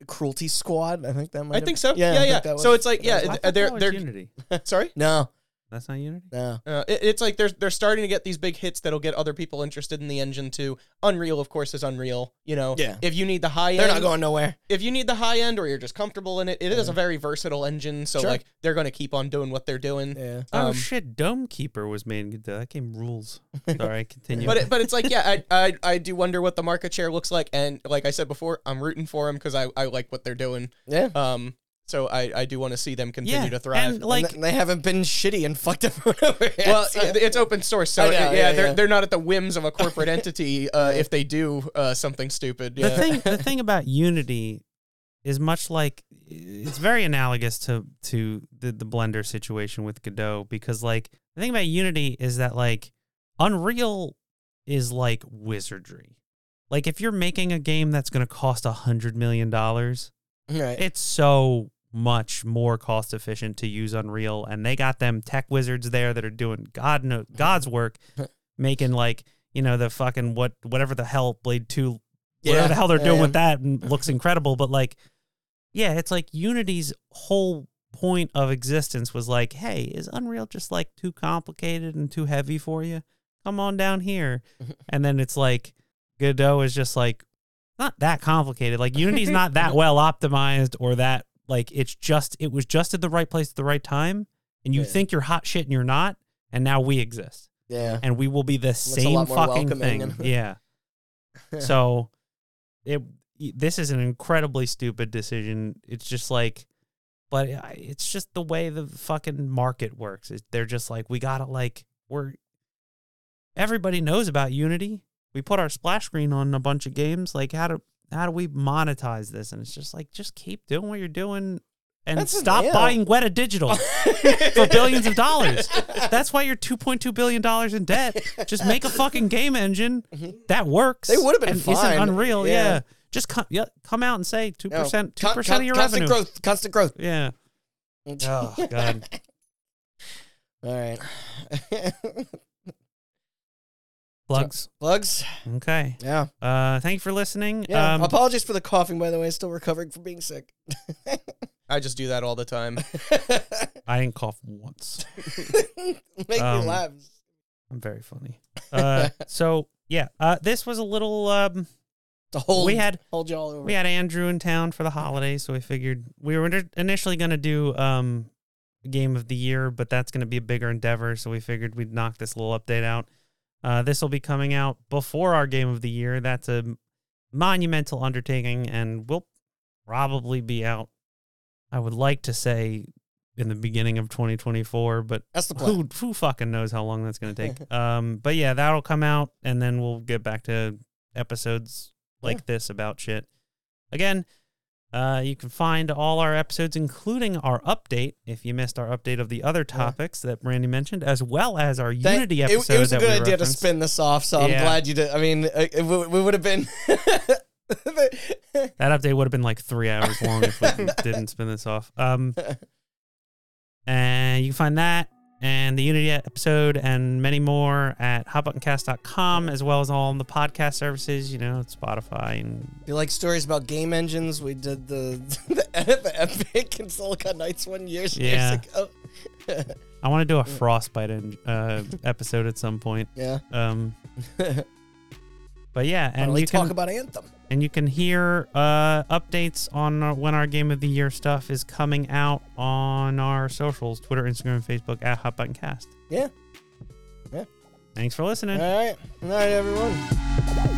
Cruelty Squad? I think that might. I have- think so. Yeah, Yeah, yeah. that so it's like yeah, was- I uh, they're they're Unity. sorry. No, That's not Unity. no. Uh, it, it's like they're they're starting to get these big hits that'll get other people interested in the engine too. Unreal, of course, is Unreal. You know, Yeah. If you need the high end, They're not going nowhere. if you need the high end, or you're just comfortable in it, it is Yeah. a very versatile engine. So Sure. like they're going to keep on doing what they're doing. Yeah. Oh Um, shit! Dome Keeper was made in That game rules. Sorry, continue. But it, but it's like yeah, I, I I do wonder what the market share looks like, and like I said before, I'm rooting for them because I, I like what they're doing. Yeah. Um, so I, I do want to see them continue yeah, to thrive. and like and they haven't been shitty and fucked everyone over. yet, well, so- it- it's open source, so I know, yeah, yeah, they're yeah. they're not at the whims of a corporate entity uh, if they do uh, something stupid. the thing the thing about Unity is much like it's very analogous to to the, the Blender situation with Godot because like the thing about Unity is that like Unreal is like wizardry. Like if you're making a game that's going to cost a hundred million dollars, right. it's so much more cost efficient to use Unreal, and they got them tech wizards there that are doing God no God's work, making like you know the fucking what whatever the hell Blade Two, whatever Yeah, the hell they're doing with that, and looks incredible. But like, yeah, it's like Unity's whole point of existence was like, hey, is Unreal just like too complicated and too heavy for you? Come on down here, and then it's like Godot is just like not that complicated. Like Unity's not that well optimized or that like it's just it was just at the right place at the right time and you Yeah. think you're hot shit and you're not and now we exist yeah. and we will be the same fucking thing. and- yeah. So it this is an incredibly stupid decision. It's just like but it's just the way the fucking market works. It, they're just like we got to like we're everybody knows about Unity. We put our splash screen on a bunch of games. Like how do how do we monetize this? And it's just like just keep doing what you're doing and That's stop buying Weta Digital for billions of dollars. That's why you're 2.2 billion dollars in debt. Just make a fucking game engine mm-hmm. that works. They would've been and fine. Isn't unreal. Yeah. Yeah. Just come, yeah, come out and say two percent, oh, two con- percent of your constant revenue. growth. Constant growth. Yeah. Oh God. All right. Plugs. Plugs. Okay. Yeah. Uh, thank you for listening. Yeah. Um, Apologies for the coughing, by the way. Still recovering from being sick. I just do that all the time. I didn't cough once. Make Um, me laugh. I'm very funny. Uh, so yeah, uh, this was a little. Um, To hold, we had hold y'all over. we had Andrew in town for the holidays, so we figured we were inter- initially going to do um, game of the year, but that's going to be a bigger endeavor. So we figured we'd knock this little update out. Uh, this will be coming out before our game of the year. That's a monumental undertaking, and will probably be out. I would like to say in the beginning of 2024, but That's the plan. who who fucking knows how long that's going to take. um, but yeah, that'll come out, and then we'll get back to episodes like this about shit. Again, uh, you can find all our episodes, including our update, if you missed our update of the other topics that Randy mentioned, as well as our Thank- Unity it- episode. It, was a good idea to spin this off, so I'm glad you did. I mean, uh, it, we would have been. That update would have been like three hours long if we didn't spin this off. Um, and you can find that and the Unity episode and many more at hotbuttoncast.com, as well as all the podcast services, you know, Spotify and If you like stories about game engines? We did the the, the Epic and Silicon Knights one years Yeah. years ago. I want to do a Frostbite in, uh, episode at some point. yeah. Um, but yeah, and you talk can about Anthem. and you can hear uh, updates on uh, when our game of the year stuff is coming out on our socials twitter instagram facebook at hotbuttoncast Yeah. Yeah. thanks for listening All right. All right, everyone.